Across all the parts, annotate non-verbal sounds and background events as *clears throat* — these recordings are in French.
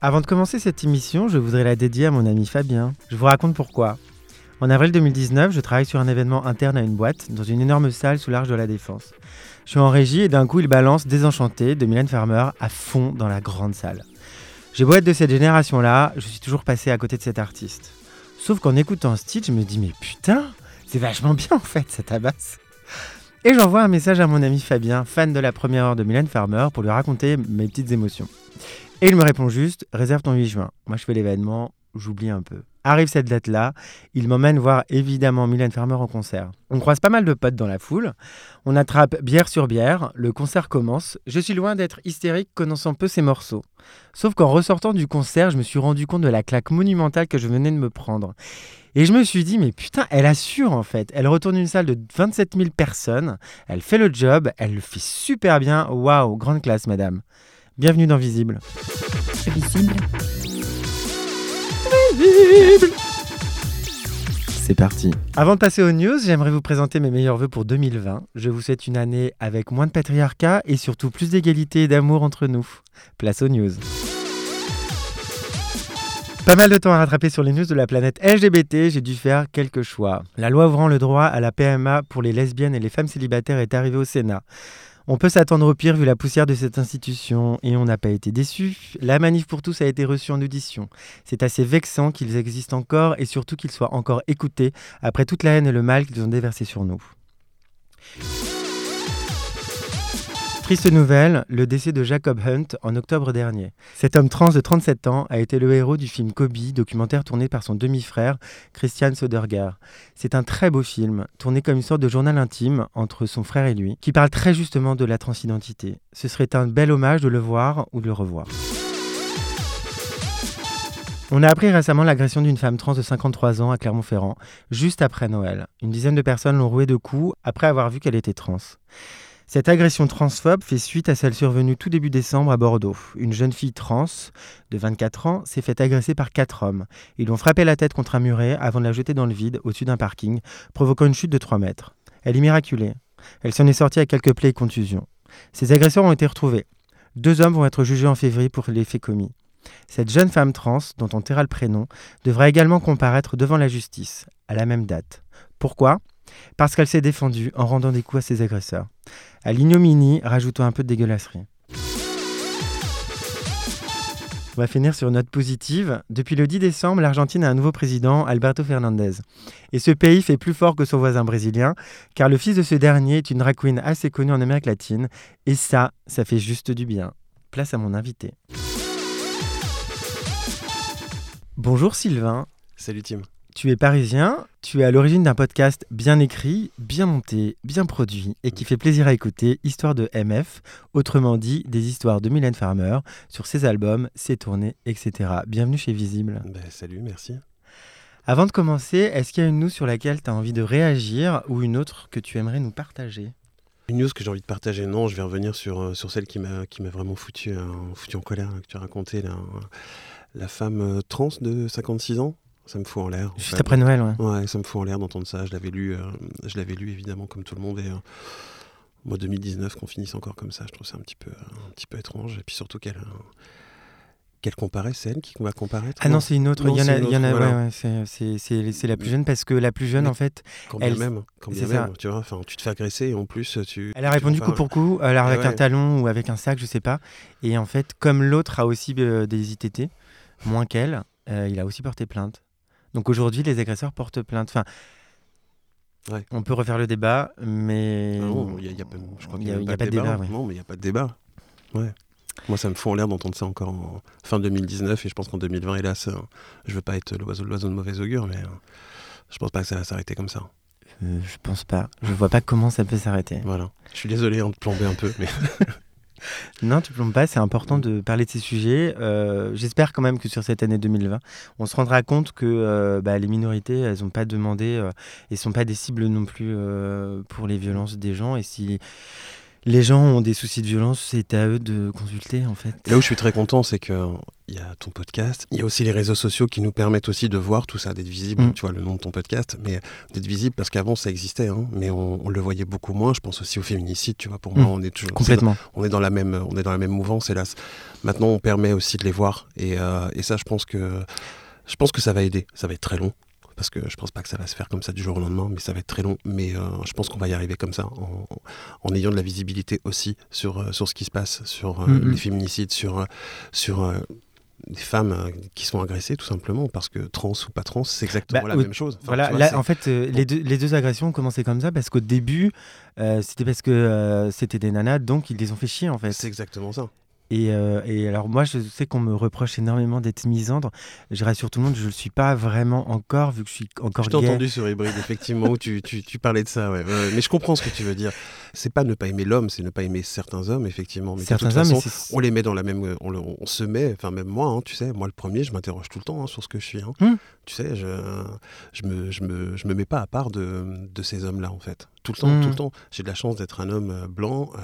Avant de commencer cette émission, je voudrais la dédier à mon ami Fabien. Je vous raconte pourquoi. En avril 2019, je travaille sur un événement interne à une boîte, dans une énorme salle sous l'arche de la Défense. Je suis en régie et d'un coup, il balance Désenchanté de Mylène Farmer à fond dans la grande salle. J'ai beau être de cette génération-là, je suis toujours passé à côté de cet artiste. Sauf qu'en écoutant ce titre, je me dis, mais putain, c'est vachement bien en fait, ça tabasse. Et j'envoie un message à mon ami Fabien, fan de la première heure de Mylène Farmer, pour lui raconter mes petites émotions. Et il me répond juste, réserve ton 8 juin. Moi je fais l'événement, j'oublie un peu. Arrive cette date-là, il m'emmène voir évidemment Mylène Farmer en concert. On croise pas mal de potes dans la foule, on attrape bière sur bière, le concert commence, je suis loin d'être hystérique connaissant peu ses morceaux. Sauf qu'en ressortant du concert, je me suis rendu compte de la claque monumentale que je venais de me prendre. Et je me suis dit, mais putain, elle assure en fait. Elle retourne une salle de 27 000 personnes, elle fait le job, elle le fait super bien. Waouh, grande classe, madame. Bienvenue dans Visible. Visible. C'est parti. Avant de passer aux news, j'aimerais vous présenter mes meilleurs vœux pour 2020. Je vous souhaite une année avec moins de patriarcat et surtout plus d'égalité et d'amour entre nous. Place aux news. Pas mal de temps à rattraper sur les news de la planète LGBT, j'ai dû faire quelques choix. La loi ouvrant le droit à la PMA pour les lesbiennes et les femmes célibataires est arrivée au Sénat. On peut s'attendre au pire vu la poussière de cette institution et on n'a pas été déçus. La manif pour tous a été reçue en audition. C'est assez vexant qu'ils existent encore et surtout qu'ils soient encore écoutés après toute la haine et le mal qu'ils ont déversé sur nous. Triste nouvelle, le décès de Jacob Hunt en octobre dernier. Cet homme trans de 37 ans a été le héros du film Kobe, documentaire tourné par son demi-frère, Christian Sodergaard. C'est un très beau film, tourné comme une sorte de journal intime entre son frère et lui, qui parle très justement de la transidentité. Ce serait un bel hommage de le voir ou de le revoir. On a appris récemment l'agression d'une femme trans de 53 ans à Clermont-Ferrand, juste après Noël. Une dizaine de personnes l'ont rouée de coups après avoir vu qu'elle était trans. Cette agression transphobe fait suite à celle survenue tout début décembre à Bordeaux. Une jeune fille trans de 24 ans s'est fait agresser par quatre hommes. Ils lui ont frappé la tête contre un muret avant de la jeter dans le vide au-dessus d'un parking, provoquant une chute de 3 mètres. Elle est miraculée. Elle s'en est sortie avec quelques plaies et contusions. Ces agresseurs ont été retrouvés. Deux hommes vont être jugés en février pour les faits commis. Cette jeune femme trans, dont on taira le prénom, devra également comparaître devant la justice, à la même date. Pourquoi? Parce qu'elle s'est défendue en rendant des coups à ses agresseurs. À l'ignominie, rajoutons un peu de dégueulasserie. On va finir sur une note positive. Depuis le 10 décembre, l'Argentine a un nouveau président, Alberto Fernandez. Et ce pays fait plus fort que son voisin brésilien, car le fils de ce dernier est une drag assez connue en Amérique latine. Et ça, ça fait juste du bien. Place à mon invité. Bonjour Sylvain. Salut Tim. Tu es parisien, tu es à l'origine d'un podcast bien écrit, bien monté, bien produit et qui fait plaisir à écouter, Histoire de MF, autrement dit des histoires de Mylène Farmer sur ses albums, ses tournées, etc. Bienvenue chez Visible. Ben, salut, merci. Avant de commencer, est-ce qu'il y a une news sur laquelle tu as envie de réagir ou une autre que tu aimerais nous partager? Une news que j'ai envie de partager, non, je vais revenir sur, euh, sur celle qui m'a vraiment foutu, euh, foutu en colère, que tu as raconté, la, la femme euh, trans de 56 ans ça me fout en l'air. Juste après Noël, ouais. Ouais, ça me fout en l'air d'entendre ça. Je l'avais lu, euh, je l'avais lu évidemment comme tout le monde. Et euh, moi, 2019, qu'on finisse encore comme ça, je trouve ça un petit peu, un petit peu étrange. Et puis surtout qu'elle, qu'elle comparait, c'est elle qui va comparer. Ah non, c'est une autre. il y en a, il y en a ouais, c'est la plus jeune parce que la plus jeune, en fait. Quand bien même, quand bien même, tu vois, enfin, tu te fais agresser et en plus, tu. Elle a répondu coup pour coup, alors avec un talon ou avec un sac, je sais pas. Et en fait, comme l'autre a aussi euh, des ITT, moins qu'elle, il a aussi porté plainte. Donc aujourd'hui, les agresseurs portent plainte. Enfin, on peut refaire le débat, mais. non, il n'y a, pas de débat. Non, mais il n'y a pas de débat. Ouais. Moi, ça me fout en l'air d'entendre ça encore en fin 2019, et je pense qu'en 2020, hélas, je veux pas être l'oiseau de mauvais augure, mais euh, je pense pas que ça va s'arrêter comme ça. Euh, je pense pas. Je vois pas comment ça peut s'arrêter. Voilà. Je suis désolé hein, de plomber un peu, mais. *laughs* Non, tu plombes pas, c'est important de parler de ces sujets. Euh, j'espère quand même que sur cette année 2020, on se rendra compte que euh, bah, les minorités, elles n'ont pas demandé euh, et ne sont pas des cibles non plus pour les violences des gens. Et si les gens ont des soucis de violence, c'est à eux de consulter en fait. Là où je suis très content, c'est que il y a ton podcast, il y a aussi les réseaux sociaux qui nous permettent aussi de voir tout ça, d'être visible, mm. tu vois le nom de ton podcast, mais d'être visible parce qu'avant ça existait, hein, mais on, le voyait beaucoup moins. Je pense aussi au féminicide, tu vois. Pour moi, mm. on est toujours complètement, on est dans la même, on est dans la même mouvance, hélas. Maintenant, on permet aussi de les voir, et, euh, et ça, je pense que, je pense que ça va aider. Ça va être très long parce que je pense pas que ça va se faire comme ça du jour au lendemain, mais ça va être très long. Mais euh, je pense qu'on va y arriver comme ça, en, ayant de la visibilité aussi sur, euh, sur ce qui se passe, sur euh, mm-hmm. les féminicides, sur, sur des femmes qui sont agressées tout simplement parce que trans ou pas trans c'est exactement bah, la même chose. voilà, là, en fait les, deux, les deux agressions ont commencé comme ça parce qu'au début c'était parce que c'était des nanas donc ils les ont fait chier en fait. C'est exactement ça. Euh, et, alors moi, je sais qu'on me reproche énormément d'être misandre. Je rassure tout le monde, je ne le suis pas vraiment encore, vu que je suis encore Je t'ai entendu sur Hybride, effectivement, où tu, tu, tu, parlais de ça. Ouais. mais je comprends ce que tu veux dire. C'est pas ne pas aimer l'homme, c'est ne pas aimer certains hommes, effectivement. Mais certains de toute façon, on les met dans la même... On, on se met, enfin même moi, hein, tu sais, moi le premier, je m'interroge tout le temps hein, sur ce que je suis. Hein. Hmm. Tu sais, je, je, me, je, me, je me mets pas à part de, de ces hommes-là, en fait. Tout le temps, tout le hmm. temps. J'ai de la chance d'être un homme euh, blanc. Euh,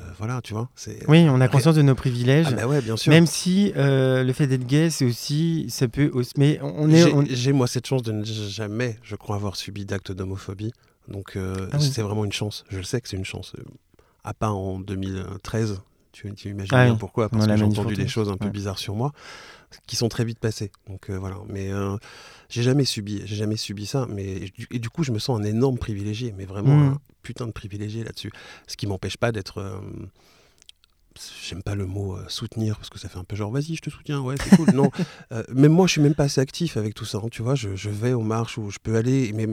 euh, voilà, tu vois. Oui, on a conscience de nos privilèges. Ah bah bien sûr. Même si euh, le fait d'être gay, c'est aussi, ça peut aussi. Mais on est. J'ai moi cette chance de ne jamais, je crois, avoir subi d'actes d'homophobie. Donc euh, ah c'est vraiment une chance. Je le sais que c'est une chance. À pas en 2013. Tu, tu imagines ah bien pourquoi Parce que j'ai entendu des choses un peu bizarres sur moi, qui sont très vite passées. Donc voilà. Mais j'ai jamais subi, j'ai jamais subi ça. Mais et du coup, je me sens un énorme privilégié, mais vraiment mmh. un putain de privilégié là-dessus. Ce qui m'empêche pas d'être euh, j'aime pas le mot euh, soutenir parce que ça fait un peu genre vas-y je te soutiens ouais c'est cool non *laughs* euh, même moi je suis même pas assez actif avec tout ça hein, tu vois je, vais aux marches où je peux aller mais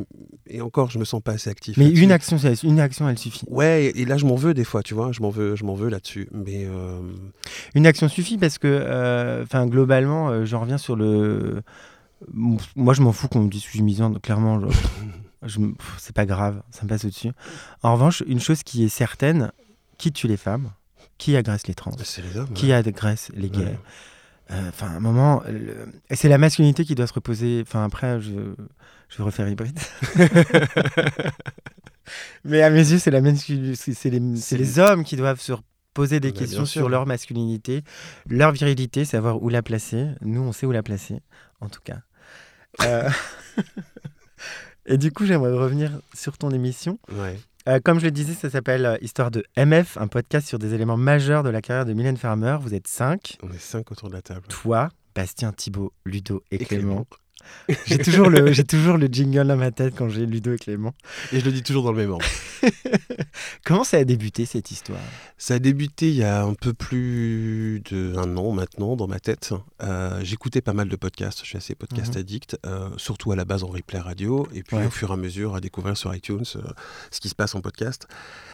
et encore je me sens pas assez actif mais une action une action elle suffit ouais et là je m'en veux des fois tu vois je m'en veux je m'en veux là-dessus mais une action suffit parce que enfin globalement j'en reviens sur le moi, je m'en fous qu'on me dise que je suis misandre, clairement. *laughs* C'est pas grave, ça me passe au-dessus. En revanche, une chose qui est certaine, qui tue les femmes Qui agresse les trans les hommes, Qui agresse les gays euh, Enfin, à un moment, c'est la masculinité qui doit se reposer. Enfin, après, je, je vais refaire hybride. *laughs* Mais à mes yeux, c'est la c'est les, les hommes qui doivent se poser des bah, questions sur leur masculinité, leur virilité, savoir où la placer. Nous, on sait où la placer, en tout cas. Euh, *laughs* et du coup, j'aimerais revenir sur ton émission. Euh, comme je le disais, ça s'appelle euh, Histoire de MF, un podcast sur des éléments majeurs de la carrière de Mylène Farmer. Vous êtes cinq. On est cinq autour de la table. Toi, Bastien, Thibault, Ludo et, Clément j'ai toujours, le, j'ai toujours le jingle dans ma tête quand j'ai Ludo et Clément. Et je le dis toujours dans le même ordre. *laughs* Comment ça a débuté cette histoire? Ça a débuté il y a un peu plus d'un an maintenant dans ma tête. Euh, j'écoutais pas mal de podcasts, je suis assez podcast mhm. addict, euh, surtout à la base en replay radio, et puis au fur et à mesure à découvrir sur iTunes euh, ce qui se passe en podcast.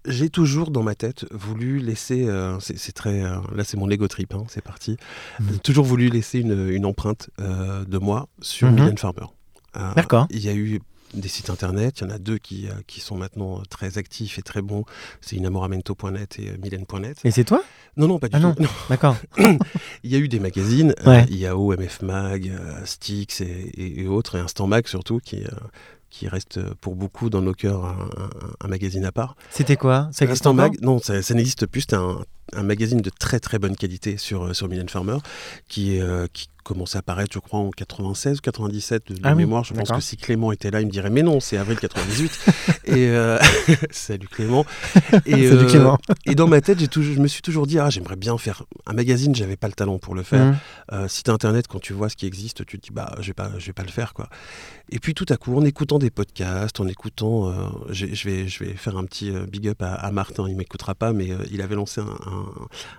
J'ai toujours dans ma tête voulu laisser, c'est, très, là c'est mon ego trip, hein, c'est parti. J'ai toujours voulu laisser une, une empreinte de moi sur mhm. Mylène Farmer. Euh, D'accord. Il y a eu des sites internet. Il y en a deux qui, euh, qui sont maintenant euh, très actifs et très bons. C'est inamoramento.net et mylène.net. Et c'est toi? Non, non, pas du ah tout. *laughs* D'accord. *laughs* il y a eu des magazines, il y a OMF Mag, Styx et, autres, et Instant Mag surtout, qui, qui reste pour beaucoup dans nos cœurs un, magazine à part. C'était quoi? Ça Instant Mag Non, ça, n'existe plus. C'était un, un, magazine de très très bonne qualité sur, sur Mylène Farmer, qui, qui commencé à apparaître, je crois, en 96 ou 97 de, ah mémoire. Je pense que si Clément était là, il me dirait Mais non, c'est avril 98. *laughs* et euh, *laughs* salut Clément. Et, salut Clément. Euh, *laughs* et dans ma tête, j'ai toujours, je me suis toujours dit Ah, j'aimerais bien faire un magazine. J'avais pas le talent pour le faire. Mmh. Euh, site internet, quand tu vois ce qui existe, tu te dis Bah, je vais pas, je vais pas le faire, quoi. Et puis tout à coup, en écoutant des podcasts, en écoutant, je vais, je vais faire un petit big up à, Martin. Il m'écoutera pas, mais il avait lancé un, un,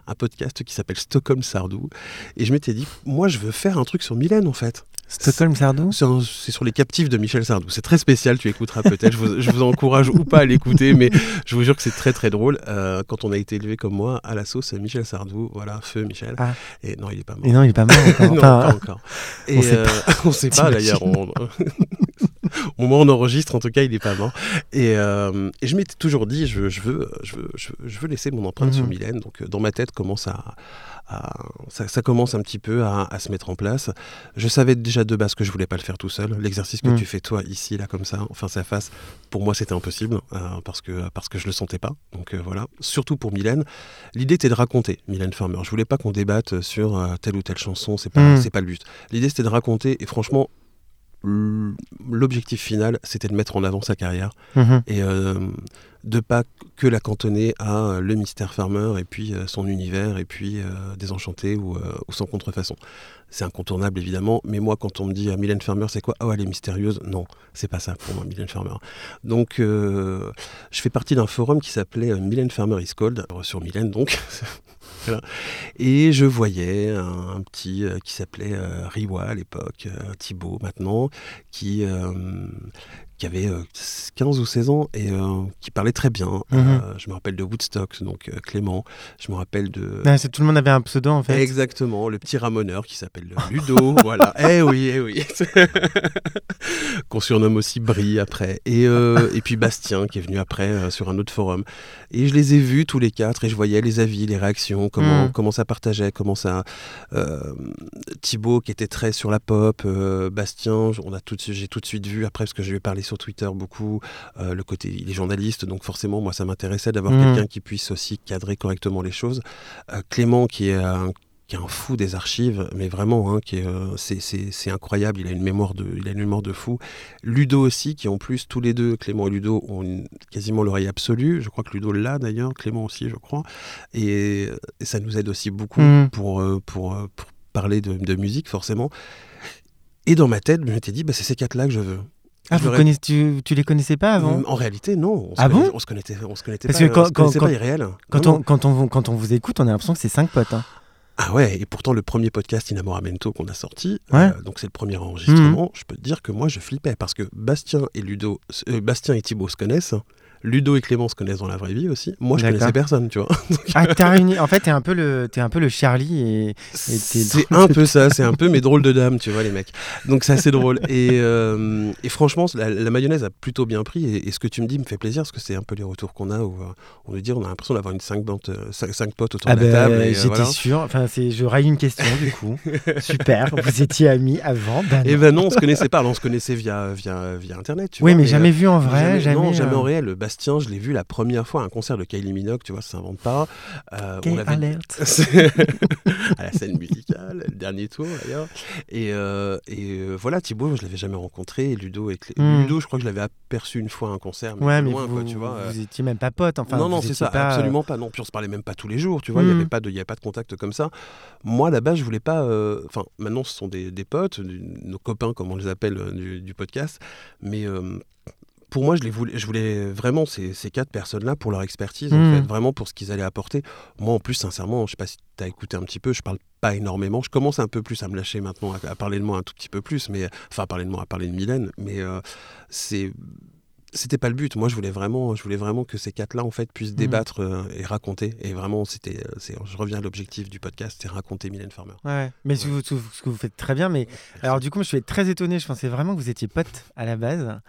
un podcast qui s'appelle Stockholm Sardou. Et je m'étais dit Moi, je veux faire un truc sur Mylène en fait. Stockholm Sardou C'est sur les captifs de Michel Sardou. C'est très spécial, tu écouteras peut-être. je, vous, encourage ou pas à l'écouter, mais je vous jure que c'est très très drôle. Euh, quand on a été élevé comme moi à la sauce Michel Sardou, voilà, feu Michel. Ah. Et non, il est pas mort. Et non, il est pas mort *laughs* encore. non, pas encore. Et on sait euh, *laughs* sait pas d'ailleurs. Au moins, on enregistre, en tout cas, il n'est pas mort. Et, je m'étais toujours dit, je, veux, je, veux, je, veux, laisser mon empreinte sur mhm. Mylène. Donc, dans ma tête, commence à ça, commence un petit peu à, se mettre en place. Je savais déjà de base que je voulais pas le faire tout seul. L'exercice que mm. tu fais toi ici, là, comme ça, en face à face, pour moi c'était impossible euh, parce, que, parce que je le sentais pas. Donc euh, voilà, surtout pour Mylène. L'idée était de raconter Mylène Farmer. Je voulais pas qu'on débatte sur euh, telle ou telle chanson, c'est pas, mm. pas le but. L'idée c'était de raconter et franchement, l'objectif final, c'était de mettre en avant sa carrière mm-hmm. et de pas que la cantonner à euh, le mystère farmer et puis euh, son univers et puis euh, Désenchanté ou, ou sans contrefaçon. C'est incontournable évidemment, mais moi quand on me dit Mylène Farmer c'est quoi? Oh elle est mystérieuse. Non, c'est pas ça pour moi Mylène Farmer. Donc je fais partie d'un forum qui s'appelait Mylène Farmer is Cold sur Mylène donc. *laughs* Et je voyais un, petit qui s'appelait Riwa à l'époque, Thibaut maintenant, qui, qui avait 15 euh, ou 16 ans et euh, qui parlait très bien. Mhm. Euh, je me rappelle de Woodstock, donc Clément. Je me rappelle de. Ah, tout le monde avait un pseudo en fait. Exactement, le petit ramoneur qui s'appelle Ludo. *laughs* voilà. Eh oui, eh oui. *laughs* Qu'on surnomme aussi Brie après. Et, et puis Bastien qui est venu après sur un autre forum. Et je les ai vus tous les quatre et je voyais les avis, les réactions, comment, mhm. comment ça partageait, comment ça. Thibaut qui était très sur la pop, Bastien, on a tout, j'ai tout de suite vu après parce que je lui ai parlé sur Twitter beaucoup, euh, le côté, il est journaliste, donc forcément, moi, ça m'intéressait d'avoir mmh. quelqu'un qui puisse aussi cadrer correctement les choses. Euh, Clément, qui est un qui est un fou des archives, mais vraiment, hein, qui est, euh, c'est, incroyable. Il a une mémoire de, il a une mémoire de fou. Ludo aussi, qui en plus tous les deux, Clément et Ludo, ont quasiment l'oreille absolue. Je crois que Ludo l'a d'ailleurs, Clément aussi, je crois. Et, ça nous aide aussi beaucoup mmh. pour, pour, pour, parler de, de, musique, forcément. Et dans ma tête, je m'étais dit, bah, c'est ces quatre-là que je veux. Ah, vous tu, tu, les connaissais pas avant? En réalité, non. On ah bon On se connaissait, on se connaissait Parce pas. Que quand, quand, quand, Quand, on, quand, on, quand on vous écoute, on a l'impression que c'est cinq potes. Hein. Ah ouais, et pourtant le premier podcast Inamoramento qu'on a sorti, euh, donc c'est le premier enregistrement, mhm. je peux te dire que moi je flippais parce que Bastien et Ludo, euh, Bastien et Thibaut se connaissent. Ludo et Clément se connaissent dans la vraie vie aussi. Moi, je connaissais personne, tu vois. *laughs* ah, t'as réuni. En fait, t'es un peu le, es un peu le Charlie et. c'est un peu ça. C'est un peu mes drôles de dames, tu vois, les mecs. Donc c'est assez drôle. Et, euh, et franchement, la, mayonnaise a plutôt bien pris. Et, ce que tu me dis me fait plaisir parce que c'est un peu les retours qu'on a où euh, on nous dit on a l'impression d'avoir une 5 cinq, potes autour ah de la bah, table. Euh, j'étais sûr. Enfin, je raille une question du coup. *laughs* Super. Vous étiez amis avant. et ben, eh ben non, on se connaissait pas. on se connaissait via via via internet. Tu oui, mais jamais vu en vrai. Jamais, non, jamais en réel. Bastien, je l'ai vu la première fois à un concert de Kylie Minogue, tu vois, ça s'invente pas. Euh, on alerte *laughs* *laughs* à la scène musicale, le dernier tour d'ailleurs. Et, euh, et euh, voilà, Thibaut, je l'avais jamais rencontré. Et Ludo, et hmm. Ludo, je crois que je l'avais aperçu une fois à un concert. Mais ouais, mais vous, quoi, tu vois. Vous étiez même pas pote, enfin. Non, non, c'est ça, absolument pas. Non, puis on se parlait même pas tous les jours, tu vois. Il n'y avait hmm. pas de, il y avait pas de contact comme ça. Moi, là-bas, je voulais pas. Enfin, maintenant, ce sont des, des, potes, nos copains, comme on les appelle du, du podcast, mais pour moi, je, les voulais, je voulais vraiment ces, quatre personnes-là pour leur expertise, en fait, vraiment pour ce qu'ils allaient apporter. Moi, en plus, sincèrement, je sais pas si tu as écouté un petit peu, je parle pas énormément. Je commence un peu plus à me lâcher maintenant, à, parler de moi un tout petit peu plus, mais enfin, à parler de moi, à parler de Mylène, mais euh, c'est c'était pas le but. Moi, je voulais vraiment, je voulais vraiment que ces quatre-là, en fait, puissent hmm. débattre euh, et raconter. Et vraiment, c'était, euh, je reviens à l'objectif du podcast, c'est raconter Mylène Farmer. Ouais, mais Ce, que vous faites très bien. Mais alors, du coup, je suis très étonné. Je pensais vraiment que vous étiez potes à la base.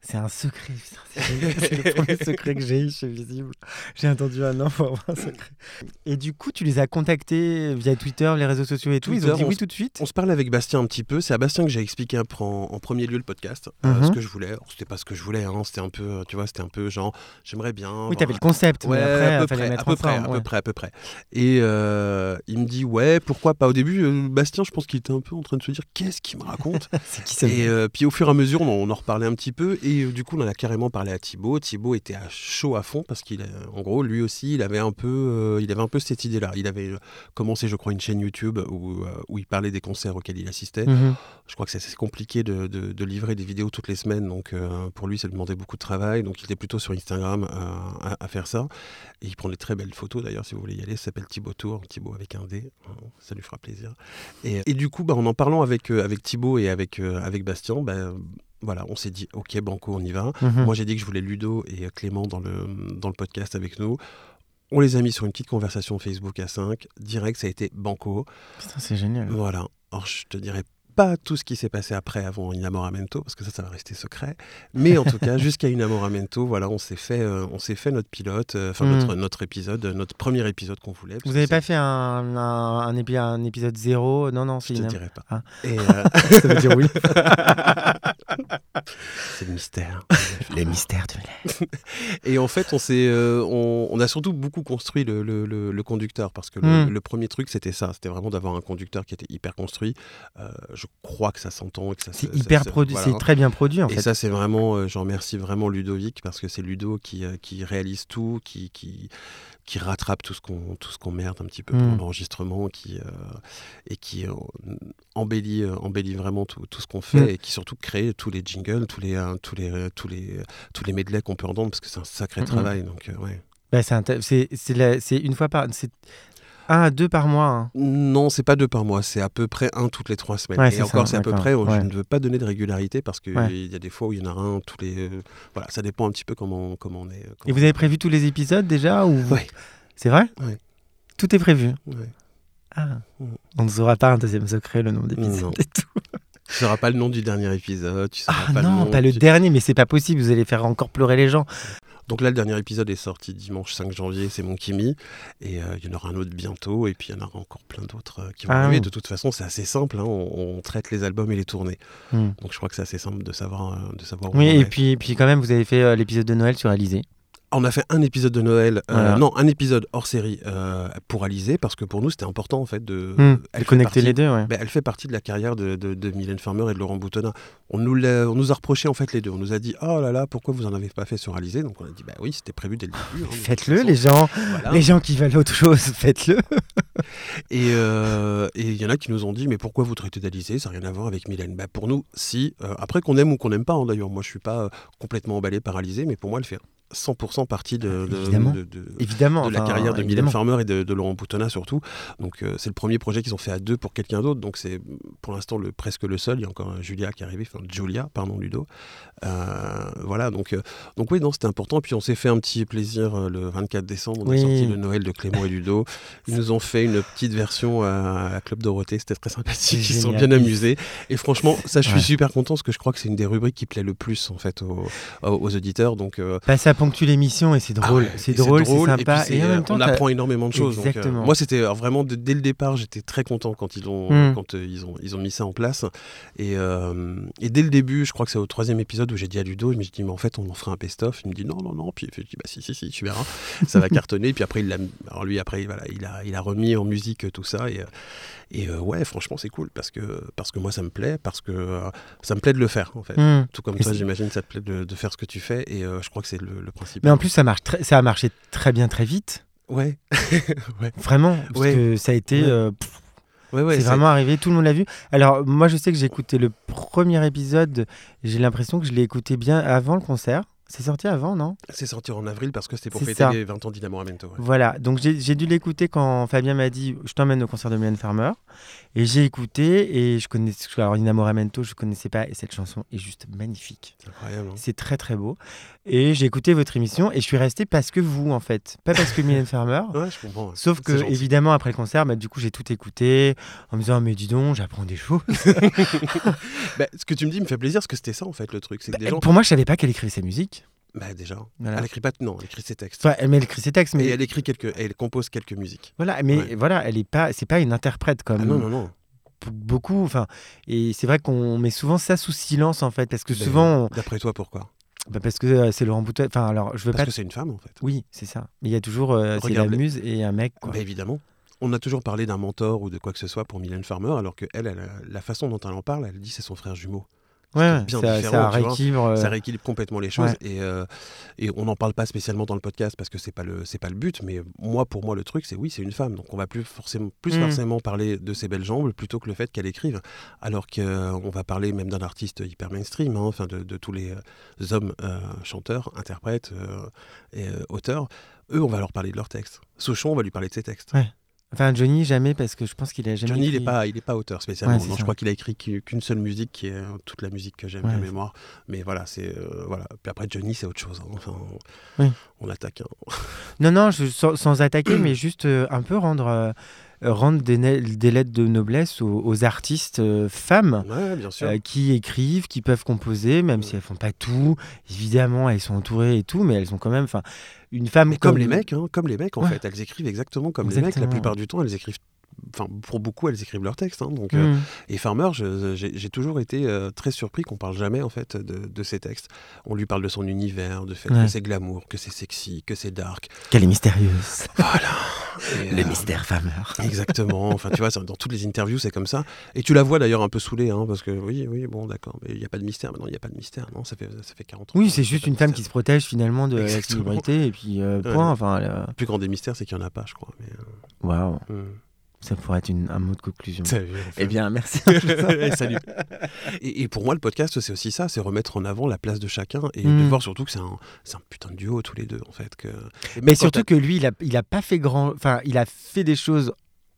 C'est un secret, c'est le premier *laughs* secret que j'ai eu chez Visible. J'ai entendu un an pour avoir un secret. Et du coup, tu les as contactés via Twitter, les réseaux sociaux et tout. Ils ont dit oui tout de suite? On se parle avec Bastien un petit peu. C'est à Bastien que j'ai expliqué en, premier lieu le podcast, euh, mhm. ce que je voulais. C'était pas ce que je voulais. Hein. C'était un peu, tu vois, c'était un peu genre, j'aimerais bien. Oui, t'avais le concept. Ouais, après, à peu près, à peu près, à peu près, à peu près. Et euh, il me dit ouais, pourquoi pas. Au début, euh, Bastien, je pense qu'il était un peu en train de se dire qu'est-ce qu'il me raconte? *laughs* qui Et puis au fur et à mesure, on, on en reparlait un petit peu. Et du coup, on en a carrément parlé à Thibaut. Thibaut était à chaud à fond parce qu'il, en gros, lui aussi, il avait un peu, euh, il avait un peu cette idée-là. Il avait euh, commencé, je crois, une chaîne YouTube où, euh, où il parlait des concerts auxquels il assistait. Mhm. Je crois que c'est compliqué de, de, livrer des vidéos toutes les semaines, donc pour lui, ça demandait beaucoup de travail. Donc il était plutôt sur Instagram à, faire ça. Et il prend des très belles photos d'ailleurs, si vous voulez y aller. Ça s'appelle Thibaut Tour, Thibaut avec un D. Ça lui fera plaisir. Et, et du coup, bah, en en parlant avec, avec Thibaut et avec, avec Bastien, bah, voilà, on s'est dit, ok, Banco, on y va. Mhm. Moi, j'ai dit que je voulais Ludo et Clément dans le, dans le podcast avec nous. On les a mis sur une petite conversation Facebook à 5. Direct, ça a été Banco. Putain, c'est génial. Voilà. Alors, je te dirais pas tout ce qui s'est passé après, avant Inamoramento, parce que ça, ça va rester secret. Mais en tout cas, *laughs* jusqu'à Inamoramento, voilà, on s'est fait, euh, on s'est fait notre pilote, euh, enfin notre, hmm. notre épisode, notre premier épisode qu'on voulait. Vous n'avez pas fait un, un, un, épisode zéro? Non, non, c'est Je ne dirais pas. Ah. Et *laughs* ça veut dire oui. *laughs* c'est le mystère. le mystère de Et en fait, on, s'est, on, on, a surtout beaucoup construit le, le, le, conducteur, parce que le, hmm. premier truc, c'était ça. C'était vraiment d'avoir un conducteur qui était hyper construit. Euh, je crois que ça s'entend. C'est hyper produit, c'est très bien produit en et fait. Et ça, c'est vraiment, euh, j'en remercie vraiment Ludovic parce que c'est Ludo qui, euh, qui réalise tout, qui, qui, qui rattrape tout ce qu'on tout ce qu'on merde un petit peu pour hmm. l'enregistrement qui et qui embellit embellit vraiment tout, tout ce qu'on fait hmm. et qui surtout crée tous les jingles tous les tous les tous les tous les medleys qu'on peut entendre parce que c'est un sacré hmm, travail donc ouais bah, c'est une fois par à deux par mois hein. Non, c'est pas deux par mois, c'est à peu près un toutes les trois semaines. et encore, c'est à peu près, je ne veux pas donner de régularité parce qu'il y a des fois où il y en a un tous les. Euh, voilà, ça dépend un petit peu comment, comment on est. et vous avez prévu tous les épisodes déjà ou... Oui. C'est vrai Oui. Tout est prévu Oui. Ah. On ne saura pas un deuxième secret, le nom d'épisode et tout. Tu ne sauras pas le nom du dernier épisode. Tu ah pas non, pas le dernier, mais c'est pas possible. Vous allez faire encore pleurer les gens. Donc là, le dernier épisode est sorti dimanche 5 janvier, c'est mon Kimi. Et euh, il y en aura un autre bientôt. Et puis il y en aura encore plein d'autres euh, qui vont ah arriver. De toute façon, c'est assez simple. Hein. On, traite les albums et les tournées. Hmm. Donc je crois que c'est assez simple de savoir, euh, de savoir Oui, et puis, et puis quand même, vous avez fait l'épisode de Noël sur Alizé. On a fait un épisode de Noël, euh, non, un épisode hors série euh, pour Alizé, parce que pour nous c'était important en fait de, hmm, elle connecter les deux. Ouais. Ben, elle fait partie de la carrière de, de, Mylène Farmer et de Laurent Boutonnat. On nous, on nous a reproché en fait les deux. On nous a dit oh là là, pourquoi vous en avez pas fait sur Alizé? Donc on a dit bah oui, c'était prévu dès le début. Hein, faites-le, les gens, les gens qui veulent autre chose, *laughs* faites-le. *laughs* Euh, et il y en a qui nous ont dit mais pourquoi vous traitez d'Alizé? Ça n'a rien à voir avec Mylène. Bah, pour nous, si. après qu'on aime ou qu'on n'aime pas, hein, d'ailleurs, moi je suis pas complètement emballé par Alizé, mais pour moi elle fait 100% partie de, de, évidemment. de, évidemment, la carrière de Mylène Farmer et de, Laurent Boutonnat surtout. Donc euh, c'est le premier projet qu'ils ont fait à deux pour quelqu'un d'autre. Donc c'est pour l'instant le, presque le seul. Il y a encore Julia qui est arrivée, enfin Julia, pardon, Ludo. Euh, voilà, donc, euh, donc oui, non, c'était important. Puis on s'est fait un petit plaisir le 24 décembre. On a sorti le Noël de Clément et Ludo. Ils nous ont fait une petite version à, Club Dorothée. C'était très sympathique. Ils se sont bien amusés. Et franchement, ça, je suis super content parce que je crois que c'est une des rubriques qui plaît le plus en fait aux, aux, auditeurs. Donc, ponctue l'émission et c'est ah drôle. c'est drôle, c'est sympa. Et, en même temps, on apprend énormément de choses. Euh, moi, c'était vraiment dès le départ, j'étais très content quand ils ont, hmm. quand euh, ils ont, ils ont mis ça en place. Et, euh, et dès le début, je crois que c'est au troisième épisode où j'ai dit à Ludo, je me suis dit, mais en fait, on en fera un best-of. Il me dit non, non, non. Puis je dis, bah si, si, si, tu verras, ça va *laughs* cartonner. Puis après, il alors lui, après, voilà, il a, il a remis en musique tout ça. Et, et ouais, franchement, c'est cool parce que, parce que moi, ça me plaît, parce que ça me plaît de le faire, en fait. Hmm. Tout comme toi, j'imagine, ça te plaît de, faire ce que tu fais. Et je crois que c'est le, le principe. Mais en plus, ça marche ça a marché très bien très vite. Ouais. *laughs* Vraiment, parce que ça a été. Euh, c'est vraiment arrivé, tout le monde l'a vu. Alors, moi, je sais que j'ai écouté le premier épisode, j'ai l'impression que je l'ai écouté bien avant le concert. C'est sorti avant, non? C'est sorti en avril parce que c'était pour fêter les 20 ans d'Inamoramento. Voilà, donc j'ai dû l'écouter quand Fabien m'a dit Je t'emmène au concert de Mylène Farmer. Et j'ai écouté et je connais. Alors, Inamoramento, je ne connaissais pas et cette chanson est juste magnifique. C'est incroyable. Hein. c'est très très beau. Et j'ai écouté votre émission et je suis resté parce que vous, en fait. Pas parce que Mylène Farmer. *laughs* ouais, je comprends. Sauf que, évidemment, après le concert, bah, du coup, j'ai tout écouté en me disant Mais dis donc, j'apprends des choses. *laughs* bah, ce que tu me dis me fait plaisir parce que c'était ça, en fait, le truc. Bah, pour moi, je savais pas qu'elle écrivait ses musiques. Bah déjà. Elle écrit pas, non, elle écrit ses textes. elle, elle écrit ses textes, mais et elle écrit quelques, elle compose quelques musiques. Voilà, mais voilà, elle est pas, c'est pas une interprète comme. Ah non, non, non. Beaucoup, enfin, et c'est vrai qu'on met souvent ça sous silence en fait, parce que souvent. D'après toi, pourquoi? Bah parce que euh, c'est Laurent Boutet. Enfin, alors, je veux parce que c'est une femme, en fait. Oui, c'est ça. Mais il y a toujours euh, c'est la muse et un mec. Quoi. Bah, évidemment. On a toujours parlé d'un mentor ou de quoi que ce soit pour Mylène Farmer, alors que elle, elle, la façon dont elle en parle, elle dit c'est son frère jumeau. Ouais, ça, ça, rééquilibre, euh, ça, rééquilibre, complètement les choses et, euh, et, on n'en parle pas spécialement dans le podcast parce que c'est pas le c'est pas le but mais moi pour moi le truc c'est oui c'est une femme. Donc on va plus forcément plus mm. forcément parler de ses belles jambes plutôt que le fait qu'elle écrive. Alors qu'on euh, va parler même d'un artiste hyper mainstream hein, enfin de, de, tous les hommes chanteurs interprètes et auteurs. Eux on va leur parler de leurs textes. Souchon on va lui parler de ses textes Enfin, Johnny, jamais, parce que je pense qu'il a jamais. Johnny, il n'est pas, il est pas auteur spécialement. je crois qu'il a écrit qu'une seule musique, qui est euh, toute la musique que j'aime de mémoire. Mais voilà, c'est euh, voilà. Puis après, Johnny, c'est autre chose. Hein. Enfin, on attaque. Hein. non, non, je, sans, attaquer, mais juste euh, un peu rendre rendre des, lettres de noblesse aux, artistes femmes qui écrivent, qui peuvent composer, même si elles font pas tout. Évidemment, elles sont entourées et tout, mais elles ont quand même, enfin, une femme comme, les mecs, hein, comme les mecs en fait, elles écrivent exactement comme les mecs. La plupart du temps, elles écrivent Enfin, pour beaucoup, elles écrivent leurs textes. Hein, donc, euh, mm. et Farmer, j'ai toujours été euh, très surpris qu'on parle jamais en fait de, de, ses textes. On lui parle de son univers, de fait que c'est glamour, que c'est sexy, que c'est dark. Qu'elle est mystérieuse. Voilà. *laughs* le euh, mystère Farmer. Exactement. Enfin, tu vois, dans toutes les interviews, c'est comme ça. Et tu la vois d'ailleurs un peu saulée, hein, parce que oui, oui, bon, d'accord, mais il n'y a pas de mystère. Maintenant, il n'y a pas de mystère. Non, ça fait, ça fait 40 ans. Oui, c'est juste une femme qui se protège finalement de la célébrité et puis point. Enfin, Le plus grand des mystères, c'est qu'il n'y en a pas, je crois. Waouh. Hmm. Ça pourrait être un mot de conclusion. eh bien, merci. *laughs* Salut. Et, pour moi, le podcast, c'est aussi ça, c'est remettre en avant la place de chacun et de hmm. voir surtout que c'est un, un, putain de duo tous les deux, en fait. Que... Mais surtout que lui, il a, il a pas fait grand... Enfin, il a fait des choses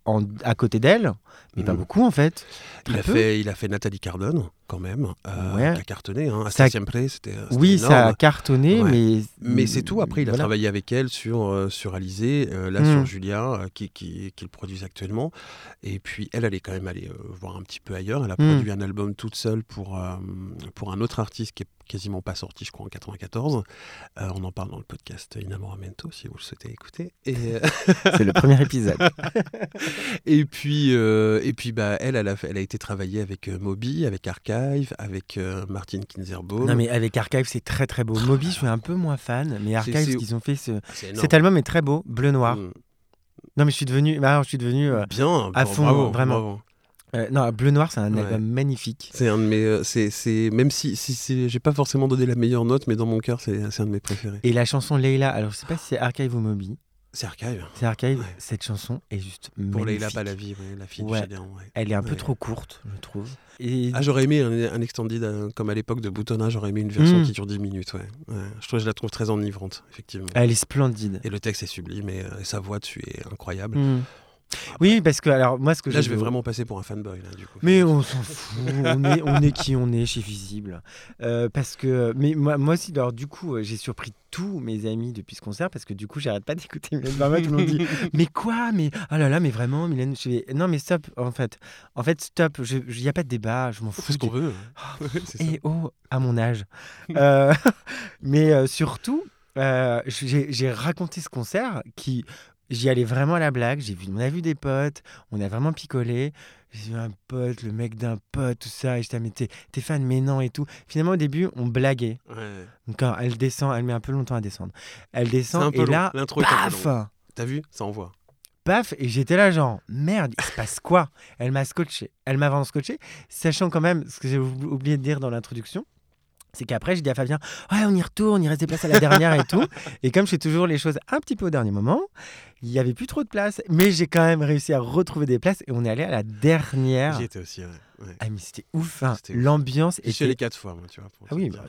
en, à côté d'elle, mais pas hmm. beaucoup, en fait. Il a, fait, il a fait Nathalie Cardone quand même, euh, qui a cartonné. Hein. À ça... c'était. Oui, ça a cartonné, mais. Mais c'est tout. Après, il a travaillé avec elle sur, euh, sur Alizé, euh, là sur hmm. Julia, qui, qui, qui, le produisent actuellement. Et puis, elle, elle est quand même allée voir un petit peu ailleurs. Elle a hmm. produit un album toute seule pour, pour un autre artiste qui est quasiment pas sorti, je crois, en 94. on en parle dans le podcast Inamoramento, si vous le souhaitez écouter. Et *laughs* c'est le premier épisode. *laughs* et puis, et puis bah, elle, elle a, elle a été travaillée avec Moby, avec Arca avec euh, Martin Kinzerbaum. Non, mais avec Archive, c'est très très beau. Moby, je suis un peu moins fan, mais Archive, ce qu'ils ont fait, ce... cet album est très beau, bleu-noir. Mm. Non, mais je suis devenu, bah, je suis devenu euh, bien à fond, vraiment. Euh, non, Bleu Noir, c'est un album magnifique. C'est un de mes, c'est, même si, si, j'ai pas forcément donné la meilleure note, mais dans mon cœur, c'est, un de mes préférés. Et la chanson Leila, alors je sais pas si c'est Archive ou Moby. C'est Archive. C'est Archive. Cette chanson est juste Pour magnifique. Leila la vie, la fille du Gédéon. Elle est un peu trop courte, je trouve. Ah, j'aurais aimé un, extended euh, comme à l'époque de Boutonna, j'aurais aimé une version hmm. qui dure 10 minutes. Ouais. Je, trouve, je la trouve très enivrante, effectivement. Elle est splendide. Et le texte est sublime et, euh, sa voix dessus est incroyable. Hmm. Oui, parce que alors moi ce que là, je vais vraiment passer pour un fanboy là, du coup. Mais on s'en fout, on est, on est qui on est chez Visible, euh, parce que mais moi, moi aussi alors du coup j'ai surpris tous mes amis depuis ce concert parce que du coup j'arrête pas *laughs* d'écouter Mylène Farmer qui m'ont dit *laughs* mais quoi mais oh là là mais vraiment Mylène je non mais stop en fait en fait stop il y a pas de débat je m'en fous ce qu'on veut oh, *laughs* et oh à mon âge. Euh, mais euh, surtout j'ai raconté ce concert qui J'y allais vraiment à la blague. J'ai vu, on a vu des potes, on a vraiment picolé. J'ai vu un pote, le mec d'un pote, tout ça. Et je mais t'es, fan, mais non, et tout. Finalement, au début, on blaguait. Donc, quand elle descend, elle met un peu longtemps à descendre. Elle descend, et là, paf T'as vu Ça envoie. Paf, et j'étais là, genre, merde, il se passe quoi? Elle m'a scotché. Elle m'a vraiment scotché, sachant quand même, ce que j'ai oublié de dire dans l'introduction, c'est qu'après, j'ai dit à Fabien, ouais, on y retourne, il reste des places à la dernière et tout. *laughs* Et comme je fais toujours les choses un petit peu au dernier moment, il n'y avait plus trop de place. Mais j'ai quand même réussi à retrouver des places et on est allé à la dernière. J'y étais aussi, ouais. Ah, mais c'était ouf. Hein. L'ambiance était. Je suis allé quatre fois, moi, tu vois. ah oui, bah,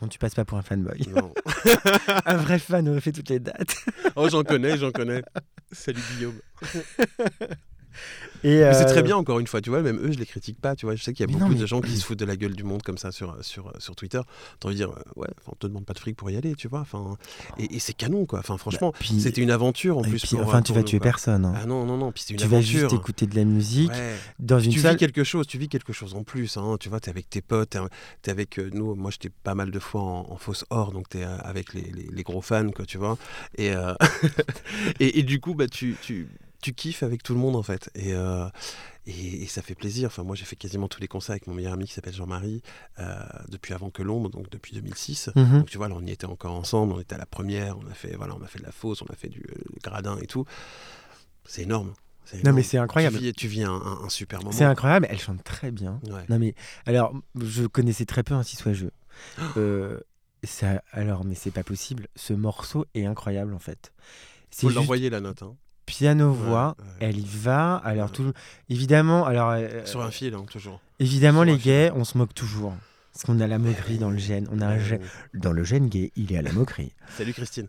bon, tu passes pas pour un fanboy. Non. *laughs* *laughs* un vrai fan aurait fait toutes les dates. oh, j'en connais, j'en connais. Salut Guillaume. C'est très euh, bien, encore une fois, tu vois, même eux, je les critique pas, tu vois. Je sais qu'il y a beaucoup de gens qui se foutent de la gueule du monde comme ça sur, sur, sur Twitter. T'as envie de dire, euh, ouais, on te demande pas de fric pour y aller, tu vois. Enfin, et, c'est canon, quoi. Enfin, franchement, bah, c'était une aventure en plus. enfin, tu vas tuer personne. Hein. Ah non, non, non. Puis une tu aventure. vas juste écouter de la musique dans une tu salle. vis quelque chose, tu vis quelque chose en plus. Hein, tu vois, t'es avec tes potes, t'es es avec euh, nous. Moi, j'étais pas mal de fois en, en fausse or, donc t'es avec les, les, gros fans, quoi, tu vois. Et, *laughs* et, et, du coup, bah, tu, tu tu kiffes avec tout le monde en fait. Euh, et, et, ça fait plaisir. Enfin, moi, j'ai fait quasiment tous les concerts avec mon meilleur ami qui s'appelle Jean-Marie euh, depuis avant que l'ombre, donc depuis 2006. Mhm. Donc tu vois, là, on y était encore ensemble. On était à la première. On a fait, voilà, on a fait de la fosse, on a fait du euh, gradin et tout. C'est énorme. Non mais c'est incroyable. Tu vis, un, super moment. C'est incroyable. Elle chante très bien. Non mais alors, je connaissais très peu Ainsi soit jeu. ça, alors mais c'est pas possible. Ce morceau est incroyable en fait. Faut l'envoyer la note. Hein piano-voix, elle y va. Alors, tout, évidemment. Alors, euh, Sur un fil, hein, toujours. Évidemment, les gays, on se moque toujours. Parce qu'on a la moquerie dans le gène. On a un gène. Dans le gène gay, il est à la moquerie. *laughs* Salut Christine.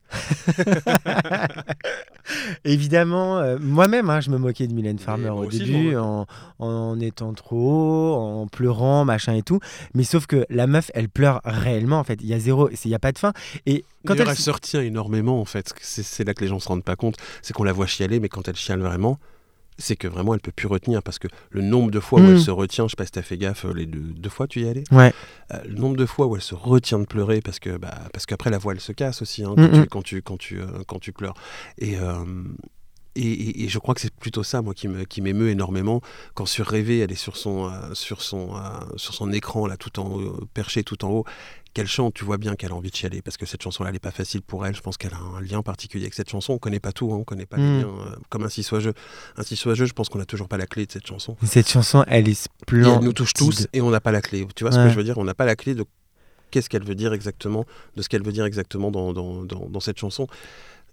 *laughs* Évidemment, euh, moi-même, hein, je me moquais de Mylène Farmer au début, en, en, étant trop haut, en pleurant, machin et tout. Mais sauf que la meuf, elle pleure réellement, en fait. Il y a zéro, il n'y a pas de fin. Et quand elle... elle se retient énormément, en fait. C'est là que les gens se rendent pas compte. C'est qu'on la voit chialer, mais quand elle chiale vraiment, c'est que vraiment elle peut plus retenir parce que le nombre de fois où elle mm. se retient, je sais pas si t'as fait gaffe, les deux, fois tu y allais. Ouais. Euh, le nombre de fois où elle se retient de pleurer parce que bah, parce qu'après la voix elle se casse aussi hein, quand, tu, quand, tu, euh, quand tu pleures. Et et, je crois que c'est plutôt ça, moi, qui, me, qui m'émeut énormément. Quand sur Rêver, elle est sur son, sur son, sur son écran, là, tout en perché, tout en haut, qu'elle chante, tu vois bien qu'elle a envie de chialer parce que cette chanson-là, elle n'est pas facile pour elle. Je pense qu'elle a un lien particulier avec cette chanson. On connaît pas tout, hein, on connaît pas les hmm. liens. Euh, comme Ainsi soit jeu. Ainsi soit jeu, je pense qu'on n'a toujours pas la clé de cette chanson. Cette chanson, elle est splendide. elle nous touche tous et on n'a pas la clé. Tu vois ce que je veux dire? On n'a pas la clé de qu'est-ce qu'elle veut dire exactement, de ce qu'elle veut dire exactement dans, dans, dans, cette chanson.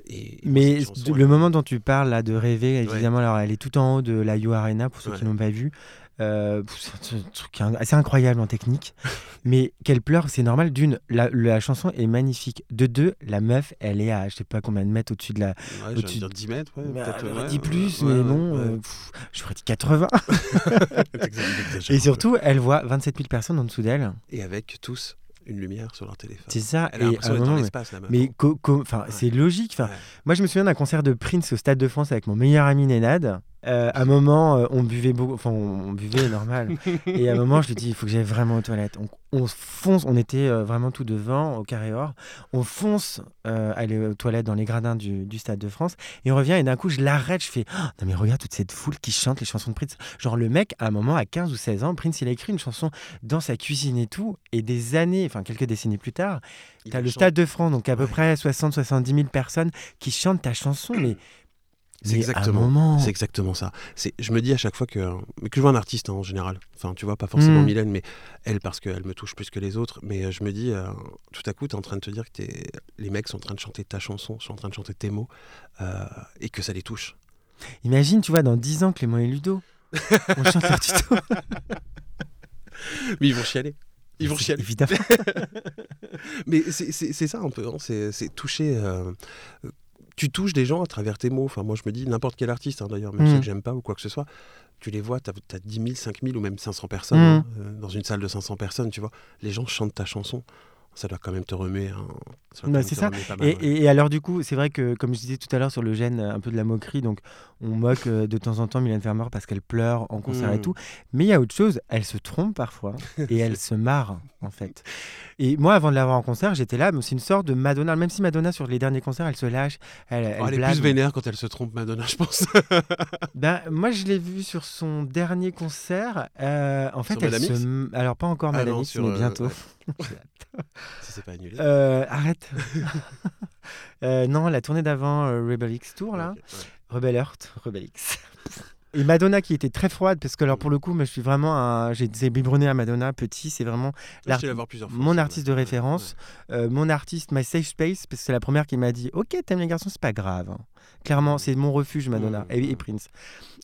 Et Mais le moment dont tu parles là de rêver, évidemment, alors elle est tout en haut de la You Arena pour ceux qui n'ont pas vu. Euh, c'est un truc assez incroyable en technique. *laughs* mais qu'elle pleure, c'est normal. D'une, la, chanson est magnifique. De deux, la meuf, elle est à je sais pas combien de mètres au-dessus de la. Ouais, au dire 10 mètres, ouais. Bah, peut-être. dit plus, mais bon, euh, je ferais dit 80. *laughs* Et surtout, elle voit 27 000 personnes en dessous d'elle. Et avec tous une lumière sur leur téléphone. C'est ça. Elle a dans l'espace, meuf. Mais c'est logique. Moi, je me souviens d'un concert de Prince au Stade de France avec mon meilleur ami Nenad. Euh, à un moment, euh, on buvait beaucoup, enfin, on, buvait normal. *laughs* et à un moment, je lui dis, il faut que j'aille vraiment aux toilettes. On, fonce, on était euh, vraiment tout devant, au carré or. On fonce aller aux toilettes dans les gradins du, Stade de France. Et on revient, et d'un coup, je l'arrête. Je fais, oh, non, mais regarde toute cette foule qui chante les chansons de Prince. Genre, le mec, à un moment, à 15 ou 16 ans, Prince, il a écrit une chanson dans sa cuisine et tout. Et des années, enfin, quelques décennies plus tard, tu as le Stade de France, donc à peu près 60-70 000 personnes qui chantent ta chanson. Mais c'est exactement, c'est exactement ça. C'est, je me dis à chaque fois que, que je vois un artiste hein, en général, enfin tu vois, pas forcément mm. Mylène, mais elle parce qu'elle me touche plus que les autres, mais euh, je me dis, euh, tout à coup, tu es en train de te dire que les mecs sont en train de chanter ta chanson, sont en train de chanter tes mots, euh, et que ça les touche. Imagine, tu vois, dans 10 ans, Clément et Ludo, on chante leur tuto. *laughs* mais ils vont chialer. Ils vont chialer. Évidemment. *laughs* mais c'est ça un peu, hein, c'est toucher tu touches des gens à travers tes mots. Enfin, moi, je me dis, n'importe quel artiste, hein, d'ailleurs, même mm. ceux que j'aime pas ou quoi que ce soit, tu les vois, tu as, 10 000, 5 000 ou même 500 personnes mm. hein, euh, dans une salle de 500 personnes, tu vois. Les gens chantent ta chanson ça doit quand même te remettre. Bah, c'est ça. et, alors, du coup, c'est vrai que, comme je disais tout à l'heure sur le gène, un peu de la moquerie, donc on moque euh, de temps en temps Mylène Farmer parce qu'elle pleure en concert et mmh. tout. Mais il y a autre chose, elle se trompe parfois et elle se marre, en fait. Et moi, avant de la voir en concert, j'étais là, c'est une sorte de Madonna. Même si Madonna, sur les derniers concerts, elle se lâche. Elle, elle, oh, est plus vénère quand elle se trompe, Madonna, je pense. *laughs* ben, moi, je l'ai vue sur son dernier concert. Euh, en fait, elle se. Alors, pas encore ah mais euh, bientôt. Si c'est pas annulé. Euh, arrête. *laughs* euh, non, la tournée d'avant, euh, Rebel X Tour, là. Rebel Earth, Rebel X. *laughs* Et Madonna qui était très froide, parce que alors pour le coup, moi, je suis vraiment un... J'ai biberonné à Madonna petit, c'est vraiment mon artiste de référence, euh, mon artiste, my safe space, parce que c'est la première qui m'a dit Ok, t'aimes les garçons, c'est pas grave. Clairement, c'est mon refuge, Madonna mmh. et, Prince.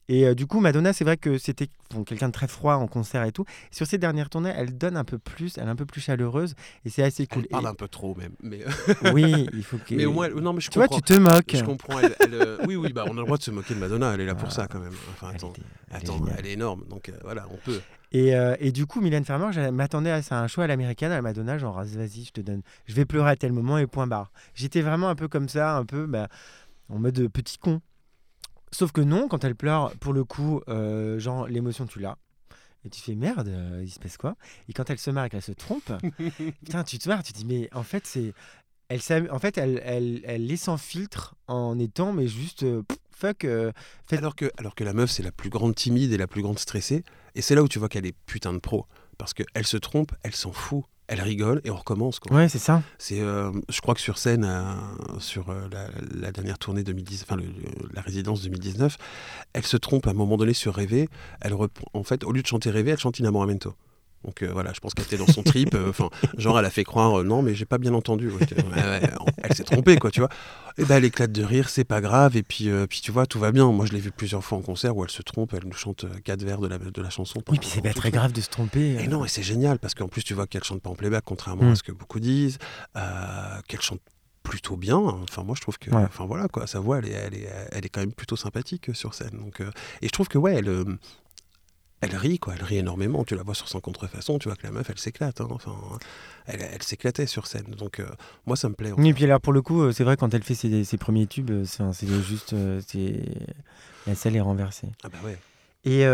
Et euh, du coup, Madonna, c'est vrai que c'était quelqu'un de très froid en concert et tout. sur ses dernières tournées, elle donne un peu plus, elle est un peu plus chaleureuse et c'est assez cool. Elle parle un peu trop même. Mais... *laughs* oui, il faut que. Mais au moins, non, mais je tu vois, tu te moques. Je comprends. Euh, oui, oui, bah, on a le droit de se moquer de Madonna. Elle est là pour ah, ça quand même. Enfin, attends, elle, attends, elle est énorme. Donc euh, voilà, on peut. Et, et, du coup, Mylène Farmer, je m'attendais à un choix à l'américaine, à Madonna, genre vas-y, je te donne, je vais pleurer à tel moment et point barre. J'étais vraiment un peu comme ça, un peu bah, en mode petit con. Sauf que non, quand elle pleure, pour le coup, euh, genre l'émotion tu l'as. Et tu fais merde, euh, il se passe quoi? Et quand elle se marre et qu'elle se trompe, *laughs* putain, tu te marres, tu te dis mais en fait c'est, elle en fait elle, elle, elle est sans filtre en étant mais juste euh, fuck. alors que alors que la meuf c'est la plus grande timide et la plus grande stressée. Et c'est là où tu vois qu'elle est putain de pro parce qu'elle se trompe, elle s'en fout elle rigole et on recommence. Quoi. Ouais, c'est ça. C'est, euh, je crois que sur scène, euh, sur euh, la, dernière tournée 2010, enfin la résidence 2019, elle se trompe à un moment donné sur Rêver. Elle en fait, au lieu de chanter Rêver, elle chante Inamoramento. Donc voilà, je pense qu'elle était dans son trip. Enfin, genre, elle a fait croire, non, mais j'ai pas bien entendu. *laughs* elle s'est trompée, quoi, tu vois. Et ben, elle éclate de rire, c'est pas grave. Et puis, puis, tu vois, tout va bien. Moi, je l'ai vu plusieurs fois en concert où elle se trompe, elle nous chante quatre vers de la, de la chanson. Oui, puis c'est pas très grave de se tromper. Et non, et c'est génial parce qu'en plus, tu vois qu'elle chante pas en playback, contrairement à mm. ce que beaucoup disent. qu'elle chante plutôt bien. Enfin, moi, je trouve que, enfin voilà, quoi, sa voix, elle est, elle est, elle est quand même plutôt sympathique sur scène. Donc, et je trouve que ouais, elle, elle rit, quoi. Elle rit énormément. Tu la vois sur son contrefaçon, tu vois que la meuf, elle s'éclate. Hein. Enfin, elle, elle s'éclatait sur scène. Donc, euh, moi, ça me plaît. Oui, et puis alors, pour le coup, euh, c'est vrai, quand elle fait ses, ses premiers tubes, euh, c'est juste. c'est la salle est renversée. Ah, bah ouais. Et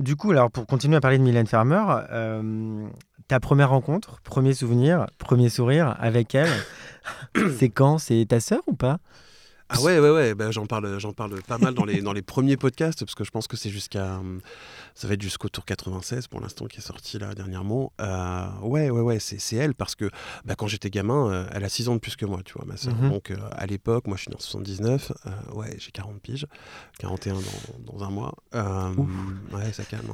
du coup, alors, pour continuer à parler de Mylène Farmer, ta première rencontre, premier souvenir, premier sourire avec elle, *coughs* c'est quand? C'est ta sœur ou pas? Ah ouais, ouais, ouais, ben, j'en parle, j'en parle pas mal dans les, dans les premiers podcasts, parce que je pense que c'est jusqu'à. Ça va être jusqu'au tour 96 pour l'instant qui est sorti là dernièrement. Euh, ouais, ouais, ouais, c'est elle, parce que bah, quand j'étais gamin, euh, elle a 6 ans de plus que moi, tu vois, ma soeur. Mhm. Donc euh, à l'époque, moi je suis né en 79, ouais, j'ai 40 piges, 41 dans, dans un mois. ouais, ça calme.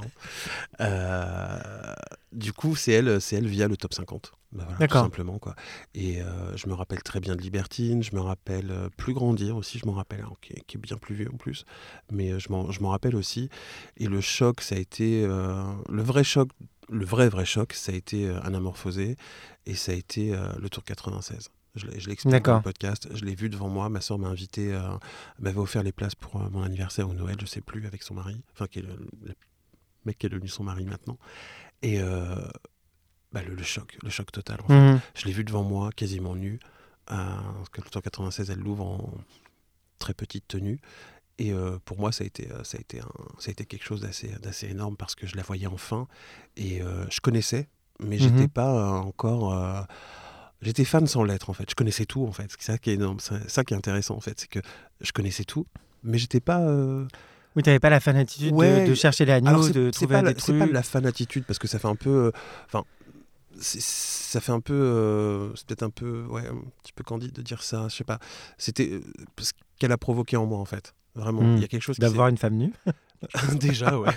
Hein. du coup, c'est elle, c'est elle via le top 50. Bah tout simplement quoi. Et je me rappelle très bien de Libertine, je me rappelle Plus Grandir aussi, je m'en rappelle, hein, qui, est, bien plus vieux en plus, mais euh, je m'en rappelle aussi. Et le choc, ça a été le vrai choc, le vrai vrai choc, ça a été Anamorphosé et ça a été le Tour 96. Je l'ai expliqué dans le podcast, je l'ai vu devant moi, ma soeur m'a invité, m'avait offert les places pour mon anniversaire ou Noël, je sais plus, avec son mari, enfin qui est le, le mec qui est devenu son mari maintenant. Et bah, le, choc, le choc total. En mhm. Je l'ai vu devant moi, quasiment nu. Euh, parce que le 96, elle l'ouvre en très petite tenue. Et euh, pour moi, ça a été, euh, ça a été, un, ça a été quelque chose d'assez énorme parce que je la voyais enfin. Et je connaissais, mais je j'étais mhm. pas encore. J'étais fan sans l'être en fait. Je connaissais tout en fait. C'est ça qui est énorme. C'est ça qui est intéressant en fait. C'est que je connaissais tout, mais j'étais pas. Oui, tu n'avais pas la fanatitude de, chercher les agneaux, de trouver pas des trucs. C'est pas la fanatitude parce que ça fait un peu. Enfin, ça fait un peu, euh, c'est peut-être un peu, ouais, un petit peu candide de dire ça. Je sais pas. C'était euh, ce qu'elle a provoqué en moi en fait. Vraiment, hmm. il y a quelque chose. D'avoir une femme nue. *laughs* Déjà, ouais.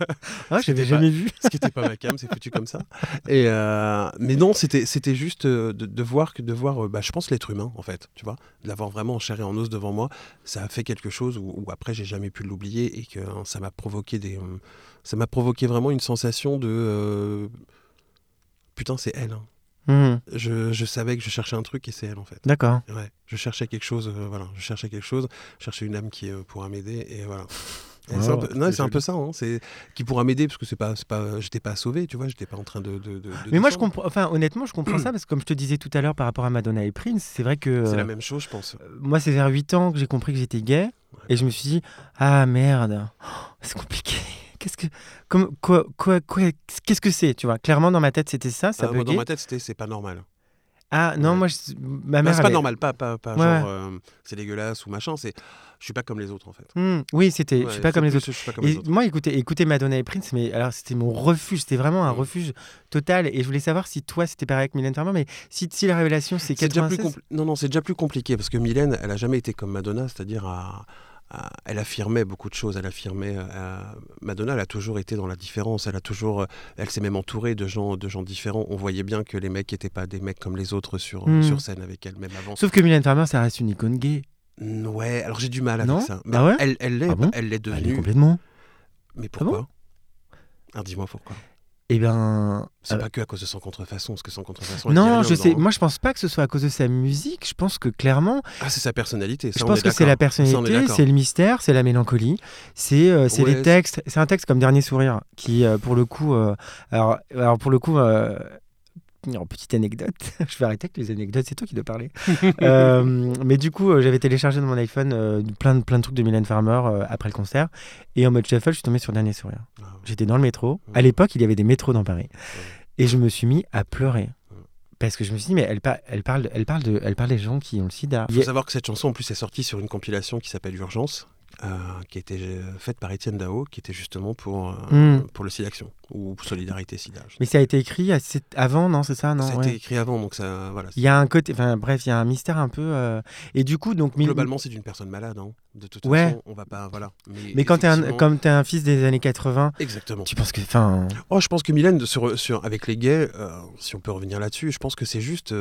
*laughs* ah, j'avais jamais vu. ce qui n'était pas ma cam, c'est foutu comme ça. Et euh, mais non, c'était c'était juste de, de, voir que de voir, bah, je pense l'être humain en fait, tu vois, de l'avoir vraiment en chair et en os devant moi, ça a fait quelque chose où, où après j'ai jamais pu l'oublier et que hein, ça m'a provoqué des, ça m'a provoqué vraiment une sensation de putain, c'est elle. Hein. Mhm. Je, savais que je cherchais un truc et c'est elle en fait. D'accord. Ouais, je cherchais quelque chose, euh, voilà, je cherchais quelque chose, je cherchais une âme qui euh, pourra m'aider et voilà. non, c'est un peu ça, hein, c'est qui pourra m'aider parce que c'est pas, pas, j'étais pas sauvé, tu vois, j'étais pas en train de. Mais moi, je comprends, enfin, honnêtement, je comprends *clears throat* ça parce que comme je te disais tout à l'heure par rapport à Madonna et Prince, c'est vrai que. C'est la même chose, je pense. moi, c'est vers 8 ans que j'ai compris que j'étais gay et je me suis dit, ah merde, c'est compliqué qu'est-ce que comme quoi quoi, quoi qu'est-ce que c'est tu vois? Clairement dans ma tête c'était ça ça ah, dans ma tête c'était c'est pas normal. Ah non moi ma mère c'est pas normal pas pas, pas genre euh, c'est dégueulasse ou machin c'est je suis pas comme les autres en fait. Mmh, oui c'était je suis pas comme les autres, moi écoutez écoutez Madonna et Prince mais alors c'était mon refuge c'était vraiment un mmh. refuge total. Et je voulais savoir si toi c'était pareil avec Mylène Farmer mais si, si la révélation c'est 96 non non c'est déjà plus compliqué parce que Mylène elle a jamais été comme Madonna c'est-à-dire à elle affirmait beaucoup de choses. Elle affirmait. Euh, Madonna, elle a toujours été dans la différence. Elle a toujours, elle s'est même entourée de gens, de gens différents. On voyait bien que les mecs n'étaient pas des mecs comme les autres sur, hmm. sur scène avec elle, même avant. Sauf que Mylène Farmer, ça reste une icône gay. Ouais, alors j'ai du mal avec ça. Mais ah elle, elle l'est, ah elle l'est devenue. Elle est complètement. Mais pourquoi? Ah dis-moi pourquoi. Eh ben, c'est euh, pas que à cause de son contrefaçon, parce que son contrefaçon. Non, je sais. Moi, je pense pas que ce soit à cause de sa musique. Je pense que clairement. Ah, c'est sa personnalité. je pense que c'est la personnalité, c'est le mystère, c'est la mélancolie, c'est euh, les textes. C'est un texte comme Dernier sourire qui, euh, pour le coup, alors, alors pour le coup, petite anecdote, *laughs* je vais arrêter avec les anecdotes, c'est toi qui dois parler. *laughs* Euh, mais du coup, euh, j'avais téléchargé dans mon iPhone euh, plein, de, plein de trucs de Mylène Farmer après le concert. Et en mode shuffle, je suis tombé sur Dernier Sourire. Ah J'étais dans le métro. À l'époque, il y avait des métros dans Paris. Et je me suis mis à pleurer. Parce que je me suis dit, mais elle, elle, parle, elle, parle de, elle parle des gens qui ont le sida. Il faut savoir que cette chanson, en plus, est sortie sur une compilation qui s'appelle Urgence, qui a été euh, faite par Étienne Dao, qui était justement pour, euh, hmm. pour le SIDA Action, ou Solidarité SIDA. Mais ça a été écrit avant, non C'est ça, non Ça a été écrit avant, donc ça. Voilà, il y a un côté. Enfin, bref, il y a un mystère un peu. Et du coup, donc. Globalement, c'est une personne malade, hein. De toute façon, on va pas. Voilà. Mais, quand tu es, es un fils des années 80. Exactement. Tu penses que. Fin... Oh, je pense que Mylène, sur, sur, avec les gays, si on peut revenir là-dessus, je pense que c'est juste.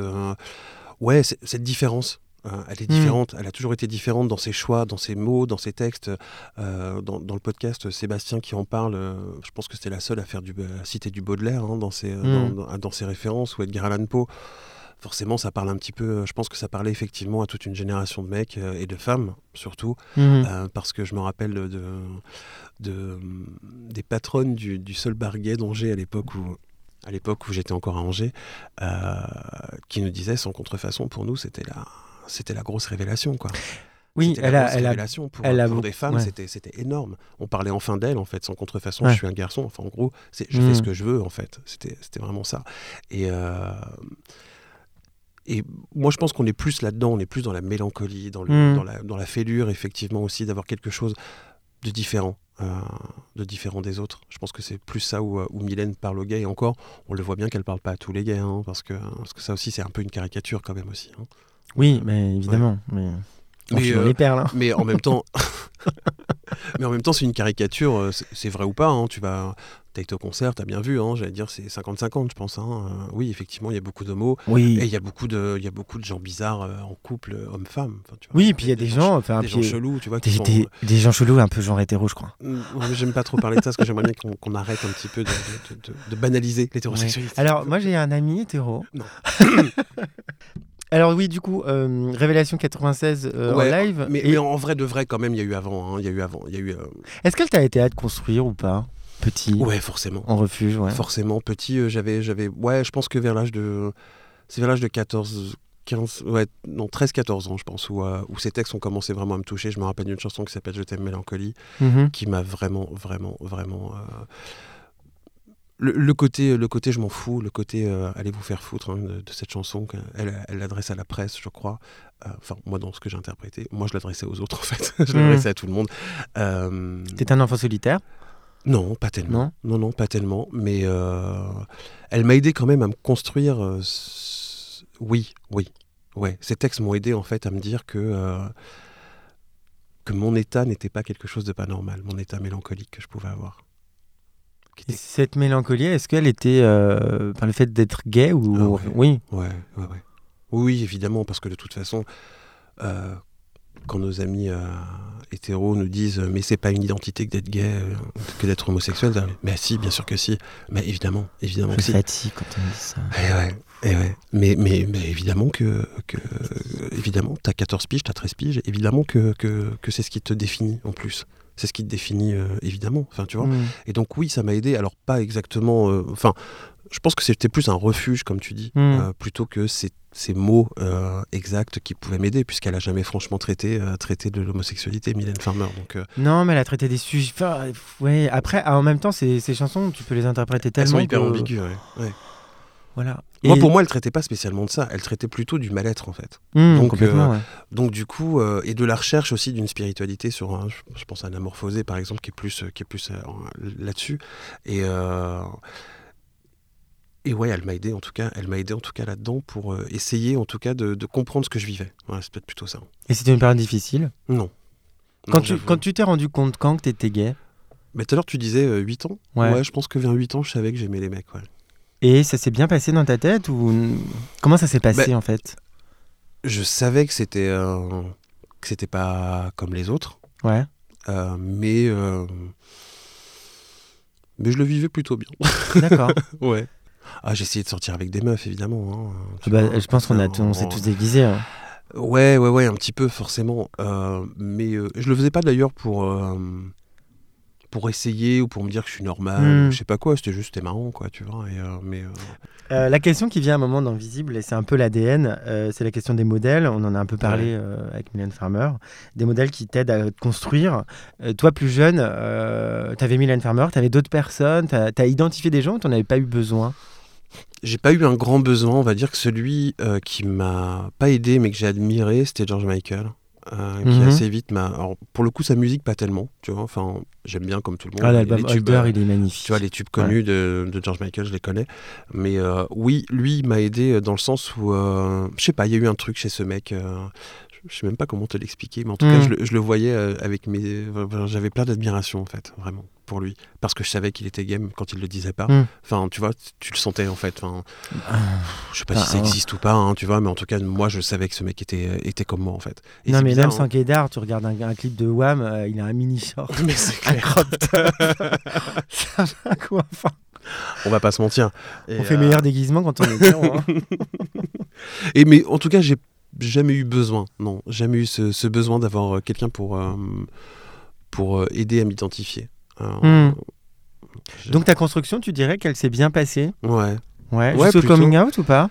ouais, cette différence euh, elle est différente, elle a toujours été différente dans ses choix, dans ses mots, dans ses textes. Euh, dans, le podcast, Sébastien qui en parle, euh, je pense que c'était la seule à faire du, citer du Baudelaire hein, dans, ses, hmm. dans, ses références, ou Edgar Allan Poe. forcément, ça parle un petit peu. Je pense que ça parlait effectivement à toute une génération de mecs et de femmes, surtout. Mhm. parce que je me rappelle de, de, des patronnes du, du Sol Barguet d'Angers à l'époque où à l'époque où j'étais encore à Angers, qui nous disaient sans contrefaçon, pour nous, c'était la, c'était la grosse révélation. Quoi. Oui, elle a, elle révélation pour, elle a pour des femmes, c'était, c'était énorme. On parlait enfin d'elle, en fait, sans contrefaçon. Je suis un garçon. Enfin, en gros, je fais ce mm. que je veux, en fait. C'était, vraiment ça. Et, euh, et moi, je pense qu'on est plus là-dedans. On est plus dans la mélancolie, dans, le, mm. dans, la, dans la fêlure, effectivement, aussi, d'avoir quelque chose de différent. Euh, de différent des autres. Je pense que c'est plus ça où, où, Mylène parle aux gays. Et encore, on le voit bien qu'elle parle pas à tous les gays, hein, parce, que, parce que ça aussi, c'est un peu une caricature quand même aussi. Hein. Oui, mais évidemment. Mais... Mais, euh, hein. mais en même temps, *laughs* *laughs* mais en même temps, c'est une caricature. Euh, c'est vrai ou pas hein, Tu vas, t'as été au concert, t'as bien vu. Hein, J'allais dire, c'est 50-50, je pense. Hein. Euh, oui, effectivement, il y a beaucoup d'homos. Oui. Et il y a beaucoup de, il y a beaucoup de gens bizarres en couple, homme-femme. oui, et puis il y a des, gens, enfin, des gens chelous, tu vois. Des, des, gens chelous, un peu genre hétéro, je crois. J'aime pas trop parler de ça, parce que j'aimerais bien qu'on arrête un petit peu de, de, banaliser l'hétérosexualité. Alors, moi, j'ai un ami hétéro. Non. *laughs* *coughs* *coughs* *coughs* Alors oui, du coup, euh, Révélation 96 euh, en live. Mais, en vrai de vrai, quand même, il y a eu avant. Hein, il y a eu avant. Il y a eu. Euh, Est-ce qu'elle t'a été à de construire ou pas Petit. Ouais, forcément. En refuge, ouais. Forcément, petit. j'avais, j'avais. Ouais, je pense que vers l'âge de. C'est vers l'âge de 14. 15, ouais, non, 13-14 ans, je pense, où, où, ces textes ont commencé vraiment à me toucher. Je me rappelle d'une chanson qui s'appelle Je t'aime mélancolie, mm-hmm. qui m'a vraiment, vraiment, vraiment le, côté, le côté je m'en fous, le côté euh, allez vous faire foutre hein, de, cette chanson, elle, elle l'adresse à la presse, je crois. Euh, enfin, moi, dans ce que j'ai interprété, moi, je l'adressais aux autres, *laughs* en fait. je l'adressais à tout le monde. Euh... T'es un enfant solitaire? Non, pas tellement. Non, non, pas tellement. Mais euh, elle m'a aidé quand même à me construire. Oui, oui. Ouais, ces textes m'ont aidé, en fait, à me dire que que mon état n'était pas quelque chose de pas normal, mon état mélancolique que je pouvais avoir. Cette mélancolie, est-ce qu'elle était euh, par le fait d'être gay ou ah oui. Ouais, ouais, ouais, Oui, évidemment, parce que de toute façon, euh, quand nos amis euh, hétéros nous disent mais c'est pas une identité que d'être gay, que d'être homosexuel, mais si, bien sûr que si, mais évidemment, évidemment Je fatigue quand on dit ça. Et ouais, et ouais. Mais, mais, mais évidemment que, que évidemment, t'as 14 piges, t'as 13 piges, évidemment que, que, que c'est ce qui te définit en plus c'est ce qui te définit euh, évidemment. Enfin, tu vois. Mm. Et donc oui, ça m'a aidé. Alors pas exactement. Euh, enfin, je pense que c'était plus un refuge, comme tu dis, mm. euh, plutôt que ces, ces mots exacts qui pouvaient m'aider, puisqu'elle a jamais franchement traité, traité de l'homosexualité, Mylène Farmer. Donc, Non, mais elle a traité des sujets. ouais. Après, en même temps, ces, ces, chansons, tu peux les interpréter tellement. Elles sont hyper ambiguës, ouais. Voilà. Moi, pour moi, elle traitait pas spécialement de ça. Elle traitait plutôt du mal-être, en fait. Mmh, donc, euh, donc, du coup, euh, et de la recherche aussi d'une spiritualité sur, un, je pense à Anamorphosé, par exemple, qui est plus, qui est plus euh, là-dessus. Et et ouais, elle m'a aidé en tout cas. Elle m'a aidé en tout cas là-dedans pour essayer, en tout cas, de, comprendre ce que je vivais. c'est peut-être plutôt ça. Et c'était une période difficile? Non. Quand, tu, quand tu t'es rendu compte quand que t'étais gay? Mais tout à l'heure, tu disais 8 ans? Ouais. je pense que vers 8 ans, je savais que j'aimais les mecs. Ouais. Et ça s'est bien passé dans ta tête ou comment ça s'est passé bah, en fait? Je savais que c'était euh, que c'était pas comme les autres. Ouais. Euh, mais euh, mais je le vivais plutôt bien. D'accord. *laughs* ouais. Ah, j'ai essayé de sortir avec des meufs évidemment. Hein, ah bah, je pense qu'on a on s'est tous déguisés. Hein. Ouais, ouais, ouais, un petit peu forcément. mais je le faisais pas d'ailleurs pour pour essayer ou pour me dire que je suis normal, hmm. je sais pas quoi, c'était juste c'était marrant quoi, tu vois. Et, euh, mais, euh, euh, la question qui vient à un moment dans Visible, et c'est un peu l'ADN, c'est la question des modèles. On en a un peu parlé avec Mylène Farmer. Des modèles qui t'aident à te construire. toi, plus jeune, tu avais Mylène Farmer, tu avais d'autres personnes, tu as, identifié des gens ou tu n'en avais pas eu besoin? J'ai pas eu un grand besoin, on va dire que celui qui m'a pas aidé mais que j'ai admiré, c'était George Michael. Euh, qui mhm. assez vite m'a. pour le coup, sa musique, pas tellement, tu vois. Enfin, j'aime bien comme tout le monde. Ah, l'album Holder, il est magnifique. Tu vois, les tubes connus de, de, George Michael, je les connais. Mais euh, oui, lui, m'a aidé dans le sens où, euh, je sais pas, il y a eu un truc chez ce mec je sais même pas comment te l'expliquer, mais en tout cas, mhm. je, le voyais avec mes. J'avais plein d'admiration, en fait, vraiment pour lui parce que je savais qu'il était game quand il le disait pas. Hmm. Enfin, tu vois, tu le sentais en fait. Enfin, ah. je sais pas si ça ah, existe ou pas, hein, tu vois, mais en tout cas, moi, je savais que ce mec était, était comme moi en fait. non, mais même sans hein. tu regardes un, clip de Wham, euh, il a un mini short. *laughs* Mais c'est clair. *laughs* ça va quoi, enfin. on va pas se mentir. on fait meilleur déguisement quand on est hétéro. Hein. *laughs* Et mais en tout cas, j'ai jamais eu besoin, non, jamais eu ce, besoin d'avoir quelqu'un pour, pour aider à m'identifier. Hmm. Donc ta construction, tu dirais qu'elle s'est bien passée? Ouais. Ouais, ouais coming out ou pas?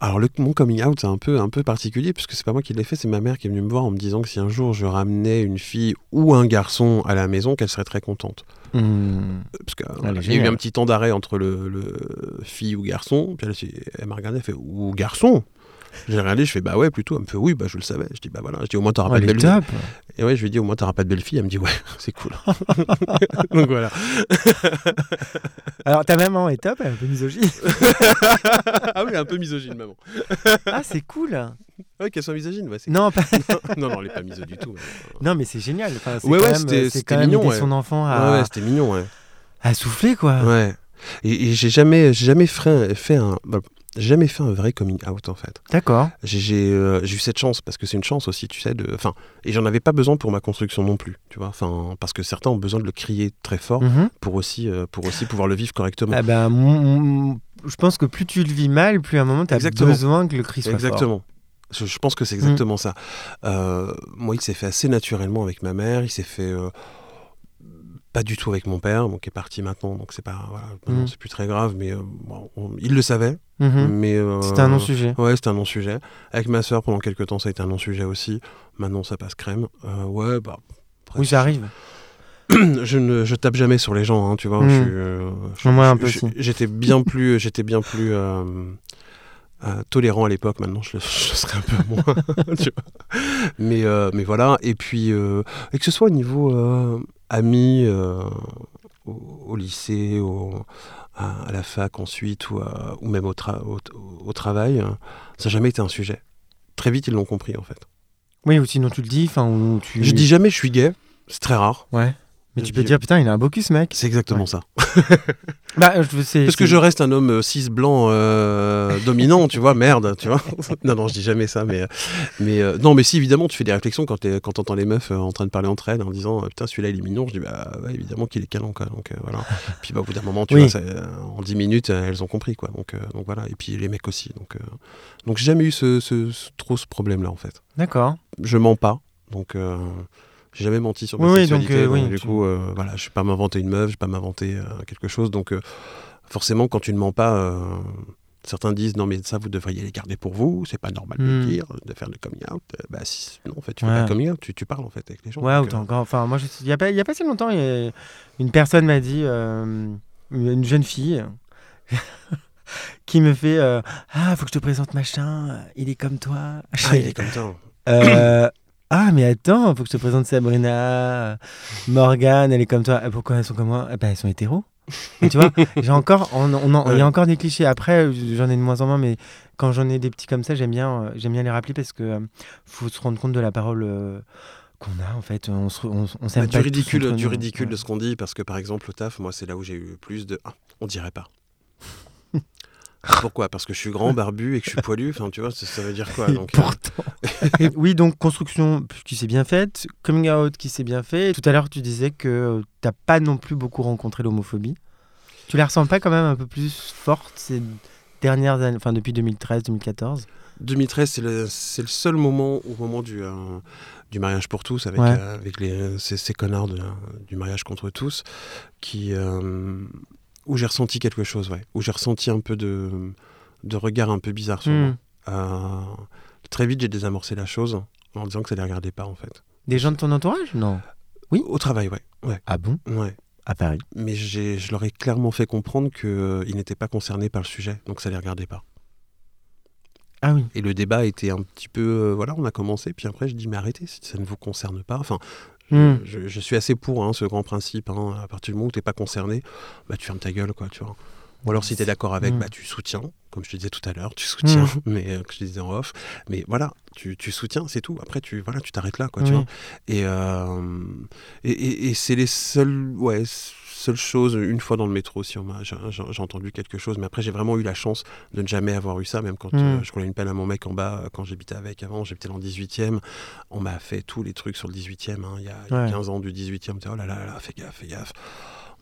Alors le, mon coming out c'est un peu un peu particulier puisque c'est pas moi qui l'ai fait, c'est ma mère qui est venue me voir en me disant que si un jour je ramenais une fille ou un garçon à la maison, qu'elle serait très contente. Hmm. Parce qu'il y a eu un petit temps d'arrêt entre le, le, fille ou garçon, puis elle, elle m'a regardé, elle fait ou garçon? J'ai regardé, je fais bah ouais, plutôt. Elle me fait oui, bah je le savais. Je dis bah voilà, je dis au moins t'auras pas de belle fille. Et ouais, je lui dis au moins t'auras pas de belle fille. Elle me dit ouais, *laughs* c'est cool. *laughs* Donc voilà. *laughs* Alors ta maman est top, elle est un peu misogyne. ah oui, un peu misogyne, maman. ah, c'est cool. Ouais, qu'elle soit misogyne, ouais. Non, pas... non, non, elle est pas miso du tout. Non, mais c'est génial. Enfin, ouais, ouais, c'était mignon. Ouais. son enfant à. Ouais, c'était mignon, ouais. À souffler, quoi. Ouais. Et, j'ai jamais, jamais fait, fait un. Jamais fait un vrai coming out en fait. D'accord. Euh, j'ai eu cette chance parce que c'est une chance aussi, tu sais. De, enfin, et j'en avais pas besoin pour ma construction non plus, tu vois. Enfin, parce que certains ont besoin de le crier très fort mhm. pour aussi euh, pour aussi pouvoir le vivre correctement. Eh ben, je pense que plus tu le vis mal, plus à un moment tu as besoin que le cri soit Exactement. Je, pense que c'est exactement mhm. ça. Euh, moi, il s'est fait assez naturellement avec ma mère. Il s'est fait pas du tout avec mon père, qui est parti maintenant, donc c'est pas, voilà, c'est plus très grave, mais il le savait. Mhm. Mais euh, c'était un non-sujet. Ouais, c'était un non-sujet. Avec ma soeur, pendant quelques temps, ça a été un non-sujet aussi. Maintenant, ça passe crème. Euh, ouais, bah. oui, ça arrive. *clears throat* je ne je tape jamais sur les gens, hein, tu vois. Je, Moi, un peu J'étais bien plus, j'étais bien plus euh, tolérant à l'époque. Maintenant, je, *laughs* je, serais un peu moins. *laughs* tu vois. Mais mais voilà. Et puis et que ce soit au niveau amis, au, au, lycée, au à, la fac ensuite ou, ou même au, au, travail, hein, ça n'a jamais été un sujet. Très vite, ils l'ont compris en fait. Oui, ou sinon tu le dis, enfin, tu... Je dis jamais je suis gay, c'est très rare. Ouais. Mais tu peux dire, putain, il a un beau cul, ce mec. C'est exactement ça. *laughs* bah, Parce que je reste un homme euh, cis blanc euh, dominant, tu vois, merde, tu vois. *laughs* non, non, je dis jamais ça, mais, mais euh, non, mais si, évidemment, tu fais des réflexions quand tu entends les meufs en train de parler entre elles en disant, putain, celui-là, il est mignon. Je dis, bah, évidemment qu'il est calant, quoi. Donc, voilà. *laughs* Puis, bah, au bout d'un moment, tu vois, en 10 minutes, elles ont compris, quoi. Donc, donc voilà. Et puis, les mecs aussi. Donc, donc j'ai jamais eu ce, ce, trop ce problème-là, en fait. D'accord. Je mens pas. Donc. J'ai jamais menti sur ma sexualité. Donc, euh, du coup, euh, voilà, je vais pas m'inventer une meuf, je vais pas m'inventer euh, quelque chose. Donc, forcément, quand tu ne mens pas, certains disent non, mais ça, vous devriez les garder pour vous. C'est pas normal de le hmm. dire, de faire le coming out. bah, si, non, en fait, tu fais pas coming out, tu, tu, parles en fait avec les gens. Ouais, encore. Enfin, moi, il y a pas, il y a pas si longtemps, une personne m'a dit, une jeune fille. *laughs* qui me fait Ah, faut que je te présente machin, il est comme toi. Ah, il est comme toi. Euh, ah, mais attends, faut que je te présente Sabrina, Morgane, elle est comme toi. Pourquoi elles sont comme moi? Eh ben, Elles sont hétéros. tu vois, j'ai encore, on, il y a encore des clichés. Après, j'en ai de moins en moins, mais quand j'en ai des petits comme ça, j'aime bien, euh, j'aime bien les rappeler parce que euh, faut se rendre compte de la parole euh, qu'on a en fait. On, on, on bah, du ridicule, du ridicule de ce qu'on dit parce que par exemple au taf, moi c'est là où j'ai eu plus de, ah, on dirait pas. *laughs* Pourquoi? Parce que je suis grand, barbu et que je suis poilu. Enfin, tu vois, ça, veut dire quoi donc, euh, Pourtant. *laughs* oui, donc construction qui s'est bien faite, coming out qui s'est bien fait. Tout à l'heure, tu disais que tu n'as pas non plus beaucoup rencontré l'homophobie. Tu la ressens pas quand même un peu plus forte ces dernières années, enfin depuis 2013, 2014 2013, c'est le, le, seul moment, au moment du, euh, du mariage pour tous, avec, euh, avec les, ces, connards du mariage contre tous, qui, où j'ai ressenti quelque chose, ouais. Où j'ai ressenti un peu de, de regard un peu bizarre sur moi. Hmm. Euh, très vite, j'ai désamorcé la chose en disant que ça ne les regardait pas, en fait. Des gens de ton entourage? Non. Oui Au travail, ouais. ouais. Ah bon? Ouais. À Paris Mais je leur ai clairement fait comprendre qu'ils euh, n'étaient pas concernés par le sujet, donc ça ne les regardait pas. Ah oui. Et le débat était un petit peu. Euh, voilà, on a commencé, puis après, je dis, mais arrêtez, ça ne vous concerne pas. Enfin, Hmm. Je, suis assez pour hein, ce grand principe. Hein. à partir du moment où tu n'es pas concerné, bah, tu fermes ta gueule. Quoi, tu vois. Ou alors si tu es d'accord avec, hmm. bah, tu soutiens, comme je te disais tout à l'heure, tu soutiens, hmm. *laughs* mais euh, que je disais en off. Mais voilà, tu, tu soutiens, c'est tout. Après, tu voilà, tu t'arrêtes là. Quoi, tu vois. Euh, et, et, et c'est les seuls. Ouais, seule chose, une fois dans le métro, si j'ai entendu quelque chose, mais après j'ai vraiment eu la chance de ne jamais avoir eu ça, même quand euh, hmm. je roulais une pelle à mon mec en bas, quand j'habitais avec avant, j'habitais dans le 18e, on m'a fait tous les trucs sur le 18e, hein, il y a, 15 ans du 18e, oh là là là, fais gaffe, fais gaffe.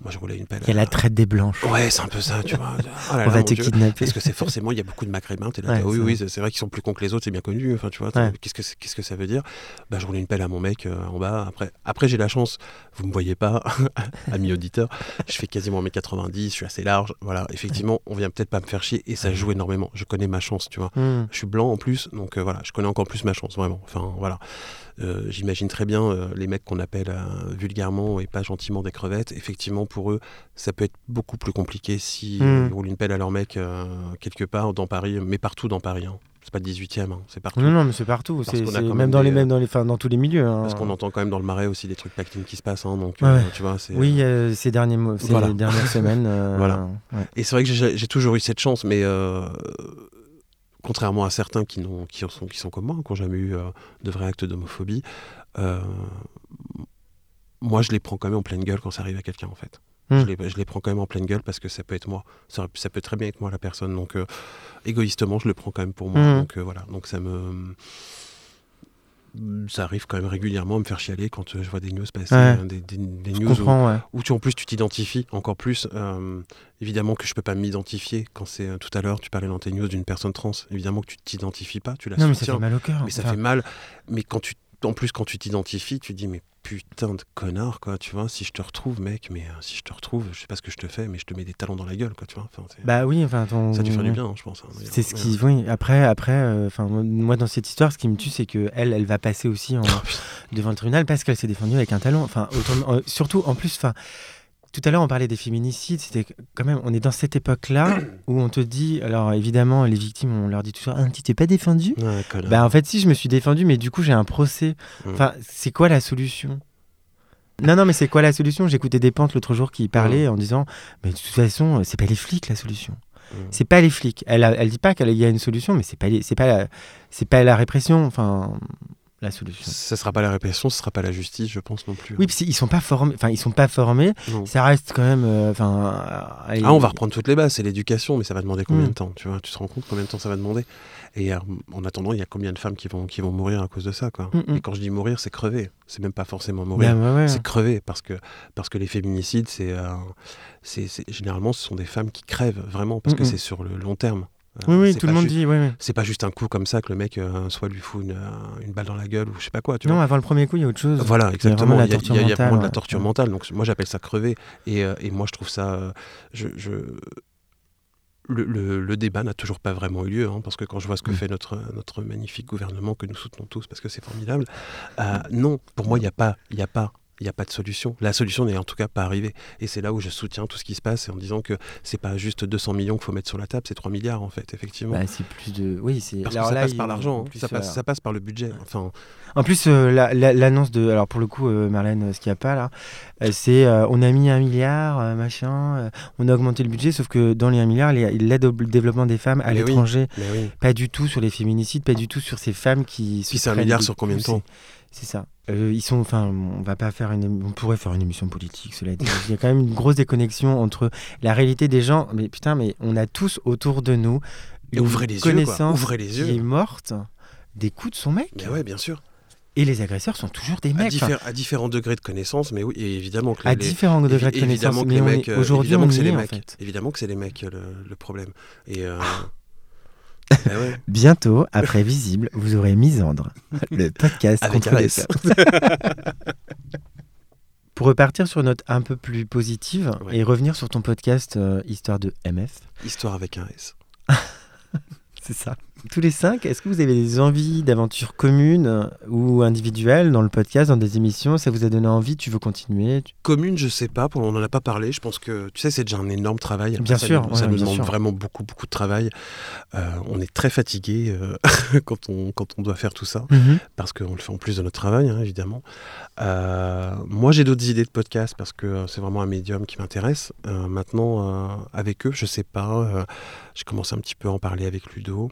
Moi je roulais une pelle. Il y a la traite des blanches. Ouais, c'est un peu ça, tu vois. *laughs* Oh On va te kidnapper. Parce que c'est forcément, il y a beaucoup de là, oui, oui, c'est vrai qu'ils sont plus cons que les autres, c'est bien connu. Enfin, tu vois, qu'est-ce que qu'est-ce que ça veut dire? Bah, je roulais une pelle à mon mec euh, en bas. Après, après j'ai la chance. Vous me voyez pas, *laughs* ami auditeur. Je fais quasiment mes 90, je suis assez large. Voilà, effectivement, on vient peut-être pas me faire chier et ça joue énormément. Je connais ma chance, tu vois. Hmm. Je suis blanc en plus, donc euh, voilà, je connais encore plus ma chance, vraiment. Enfin, voilà. Euh, j'imagine très bien euh, les mecs qu'on appelle euh, vulgairement et pas gentiment des crevettes. Effectivement, pour eux, ça peut être beaucoup plus compliqué si ils roulent une pelle à leur mec quelque part dans Paris, mais partout dans Paris. Hein. C'est pas le 18e, hein, c'est partout. Non, non, mais c'est partout. C'est, même, dans les, mêmes dans, les, dans tous les milieux. Hein. Parce qu'on entend quand même dans le marais aussi des trucs packing qui se passent. donc, tu vois, oui, ces, derniers mots, ces dernières *laughs* semaines. voilà. Et c'est vrai que j'ai, toujours eu cette chance, mais contrairement à certains qui, qui, sont, qui sont comme moi, qui n'ont jamais eu euh, de vrai acte d'homophobie, euh, moi je les prends quand même en pleine gueule quand ça arrive à quelqu'un en fait. Hmm. Je, les, je, les, prends quand même en pleine gueule parce que ça peut être moi. Ça, ça peut très bien être moi la personne. Donc euh, égoïstement, je le prends quand même pour moi. Hmm. Donc voilà, donc ça me ça arrive quand même régulièrement à me faire chialer quand euh, je vois des news passer, hein, des, news où, tu, en plus tu t'identifies encore plus. Euh, évidemment que je peux pas m'identifier quand c'est euh, tout à l'heure, tu parlais dans tes news d'une personne trans. Évidemment que tu t'identifies pas, tu la non, mais ça fait mal au cœur. Mais ça fait mal. Mais quand tu en plus, quand tu t'identifies, tu dis, mais putain de connard, quoi, tu vois, si je te retrouve, mec, mais euh, si je te retrouve, je sais pas ce que je te fais, mais je te mets des talons dans la gueule, quoi, tu vois. bah oui, enfin, ton... Ça te fait du bien, je pense. Hein, c'est ce qui, oui, après, après, euh, enfin, moi, dans cette histoire, ce qui me tue, c'est que elle, elle va passer aussi en... *laughs* devant le tribunal parce qu'elle s'est défendue avec un talon, enfin, euh, surtout, en plus, enfin, tout à l'heure, on parlait des féminicides. C'était quand même, on est dans cette époque-là *coughs* où on te dit, alors évidemment, les victimes, on leur dit toujours, ah, tu t'es pas défendu bah, en fait, si, je me suis défendu, mais du coup, j'ai un procès. Mm. Enfin, c'est quoi la solution? Non, non, mais c'est quoi la solution? J'écoutais des pentes l'autre jour qui parlaient mm. en disant, mais de toute façon, c'est pas les flics la solution. Mm. C'est pas les flics. Elle, elle dit pas qu'il y a une solution, mais c'est pas, c'est pas, c'est pas la répression. Enfin, la solution. Ce sera pas la répression, ce sera pas la justice, je pense non plus. Oui, parce ils sont pas formés. Enfin, ils sont pas formés. Ça reste quand même. Euh, enfin. ah, on va reprendre toutes les bases. C'est l'éducation, mais ça va demander combien mm. de temps Tu vois, tu te rends compte combien de temps ça va demander Et euh, en attendant, il y a combien de femmes qui vont qui vont mourir à cause de ça, quoi. Mm, mm. Et quand je dis mourir, c'est crever. C'est même pas forcément mourir. Ben, c'est crever parce que parce que les féminicides, c'est euh, c'est généralement ce sont des femmes qui crèvent vraiment parce que c'est sur le long terme. Oui, oui, tout le monde dit. Oui, oui. C'est pas juste un coup comme ça que le mec euh, soit lui fout une, euh, une, balle dans la gueule ou je sais pas quoi. Tu non, avant le premier coup, il y a autre chose. Voilà, exactement. Il y a, vraiment de la torture mentale. Donc moi, j'appelle ça crever. Et, euh, et, moi, je trouve ça. je, je... Le, le, débat n'a toujours pas vraiment eu lieu, hein, parce que quand je vois ce que mm. fait notre, notre magnifique gouvernement, que nous soutenons tous parce que c'est formidable, non, pour moi, il n'y a pas, il a pas il n'y a pas de solution. La solution n'est en tout cas pas arrivée. Et c'est là où je soutiens tout ce qui se passe en disant que c'est pas juste 200 millions qu'il faut mettre sur la table, c'est 3 milliards en fait, effectivement. Bah, c'est plus de. Oui, c'est. Parce que ça passe par l'argent, hein. ça, passe, euh, ça passe par le budget. Enfin. En plus, euh, l'annonce de. Alors pour le coup, euh, Marlène, ce qu'il n'y a pas là, c'est on a mis un milliard, machin, on a augmenté le budget, sauf que dans les 1 milliard, l'aide au développement des femmes à l'étranger, pas du tout sur les féminicides, pas du tout sur ces femmes qui. Puis c'est un milliard sur combien de temps c'est ça. Euh, ils sont, enfin, on va pas faire une, on pourrait faire une émission politique, cela dit. Il y a quand même une grosse déconnexion entre la réalité des gens. Mais putain, mais on a tous autour de nous une ouvrez les connaissance yeux, Ouvrez les yeux. qui est morte des coups de son mec. Mais ouais, bien sûr. Et les agresseurs sont toujours des mecs. À, différents degrés de connaissance, mais oui, évidemment que à différents degrés de connaissance. Mais mecs, aujourd'hui, évidemment que c'est les mecs. Évidemment que c'est les mecs le, problème. Et euh, Eh *laughs* Bientôt, après Visible, vous aurez Misandre, *laughs* le podcast Avec contre les *laughs* Pour repartir sur une note un peu plus positive et revenir sur ton podcast euh, Histoire de MF. Histoire avec un S. C'est ça. Tous les cinq, est-ce que vous avez des envies d'aventures communes euh, ou individuelles dans le podcast, dans des émissions? Ça vous a donné envie? Tu veux continuer? Commune, je sais pas. On n'en a pas parlé. Je pense que, tu sais, c'est déjà un énorme travail. bien sûr. Ça, nous demande vraiment beaucoup, beaucoup de travail. Euh, on est très fatigué euh, *laughs* quand, on, quand on doit faire tout ça, mhm. parce qu'on le fait en plus de notre travail, hein, évidemment. moi, j'ai d'autres idées de podcast parce que c'est vraiment un médium qui m'intéresse. maintenant, avec eux, je sais pas. j'ai commencé un petit peu à en parler avec Ludo.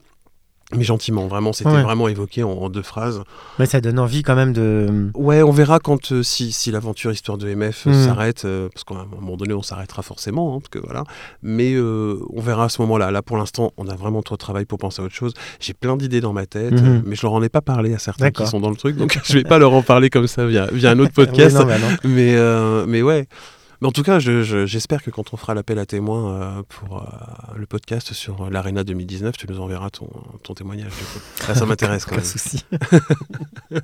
Mais gentiment, vraiment, c'était vraiment évoqué en, deux phrases. Mais ça donne envie quand même de. Ouais, on verra quand euh, si, si l'aventure Histoire de MF euh, hmm. s'arrête, euh, parce qu'à un moment donné, on s'arrêtera forcément, hein, parce que voilà. Mais on verra à ce moment-là. Là, pour l'instant, on a vraiment trop de travail pour penser à autre chose. J'ai plein d'idées dans ma tête, hmm. mais je leur en ai pas parlé à certains qui sont dans le truc, donc *laughs* je vais pas leur en parler comme ça via, via un autre *laughs* podcast. mais, mais ouais. Mais en tout cas, j'espère que quand on fera l'appel à témoins euh, pour euh, le podcast sur l'Arena 2019, tu nous enverras ton, ton témoignage. Là, ça *laughs* m'intéresse quand même. Pas souci. *laughs*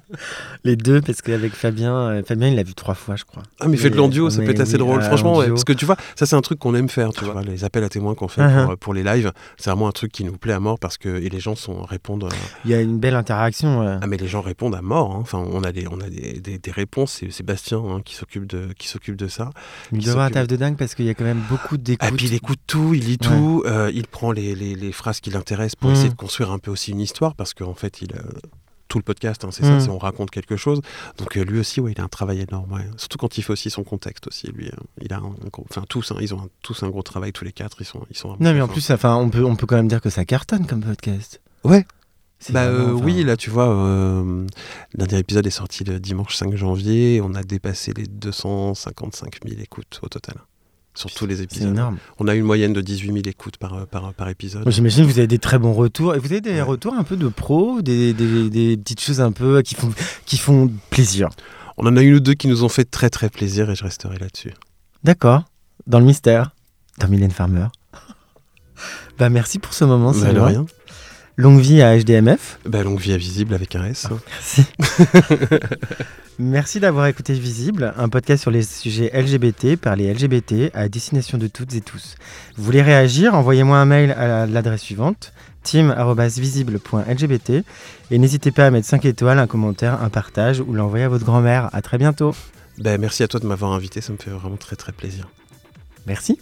Les deux, parce qu'avec Fabien, euh, Fabien, il l'a vu trois fois, je crois. Ah, mais faites-le en duo, ça peut être assez drôle. Franchement, parce que tu vois, ça, c'est un truc qu'on aime faire. Tu vois, les appels à témoins qu'on fait uh-huh. pour, les lives, c'est vraiment un truc qui nous plaît à mort parce que et les gens sont, répondent. Il y a une belle interaction. Ah, mais les gens répondent à mort. Hein. Enfin, on a des, on a des, des, réponses. C'est Sébastien hein, qui s'occupe de, qui s'occupe de ça. Il doit avoir un taf de dingue parce qu'il y a quand même beaucoup d'écoute. Ah, puis il écoute tout, il lit tout, euh, il prend les, les, les phrases qui l'intéressent pour essayer mmh. de construire un peu aussi une histoire parce qu'en fait, il. tout le podcast, hein, c'est ça, mmh. on raconte quelque chose. Donc euh, lui aussi, ouais, il a un travail énorme. Surtout quand il fait aussi son contexte aussi. Lui, euh, il a, enfin tous, hein, ils ont tous un gros travail tous les quatre. Ils sont, ils sont. Non, mais en plus, enfin, on peut, on peut quand même dire que ça cartonne comme podcast. Ouais, bah euh, oui, là tu vois, euh, le dernier épisode est sorti le dimanche 5 janvier, on a dépassé les 255 000 écoutes au total. Sur tous les épisodes. C'est énorme. On a une moyenne de 18 000 écoutes par, par, par épisode. J'imagine que vous avez des très bons retours. Et vous avez des retours un peu de des, des, des, petites choses un peu qui font, qui font plaisir? On en a une ou deux qui nous ont fait très très plaisir et je resterai là-dessus. D'accord. Dans le mystère, dans Mylène Farmer. *laughs* bah merci pour ce moment, c'est bah, rien. Longue vie à HDMF. Bah, longue vie à Visible avec un S. merci. *laughs* merci d'avoir écouté Visible, un podcast sur les sujets LGBT par les LGBT à destination de toutes et tous. Vous voulez réagir Envoyez-moi un mail à l'adresse suivante team.visible.lgbt et n'hésitez pas à mettre 5 étoiles, un commentaire, un partage ou l'envoyer à votre grand-mère. À très bientôt. Ben, merci à toi de m'avoir invité, ça me fait vraiment très très plaisir. Merci.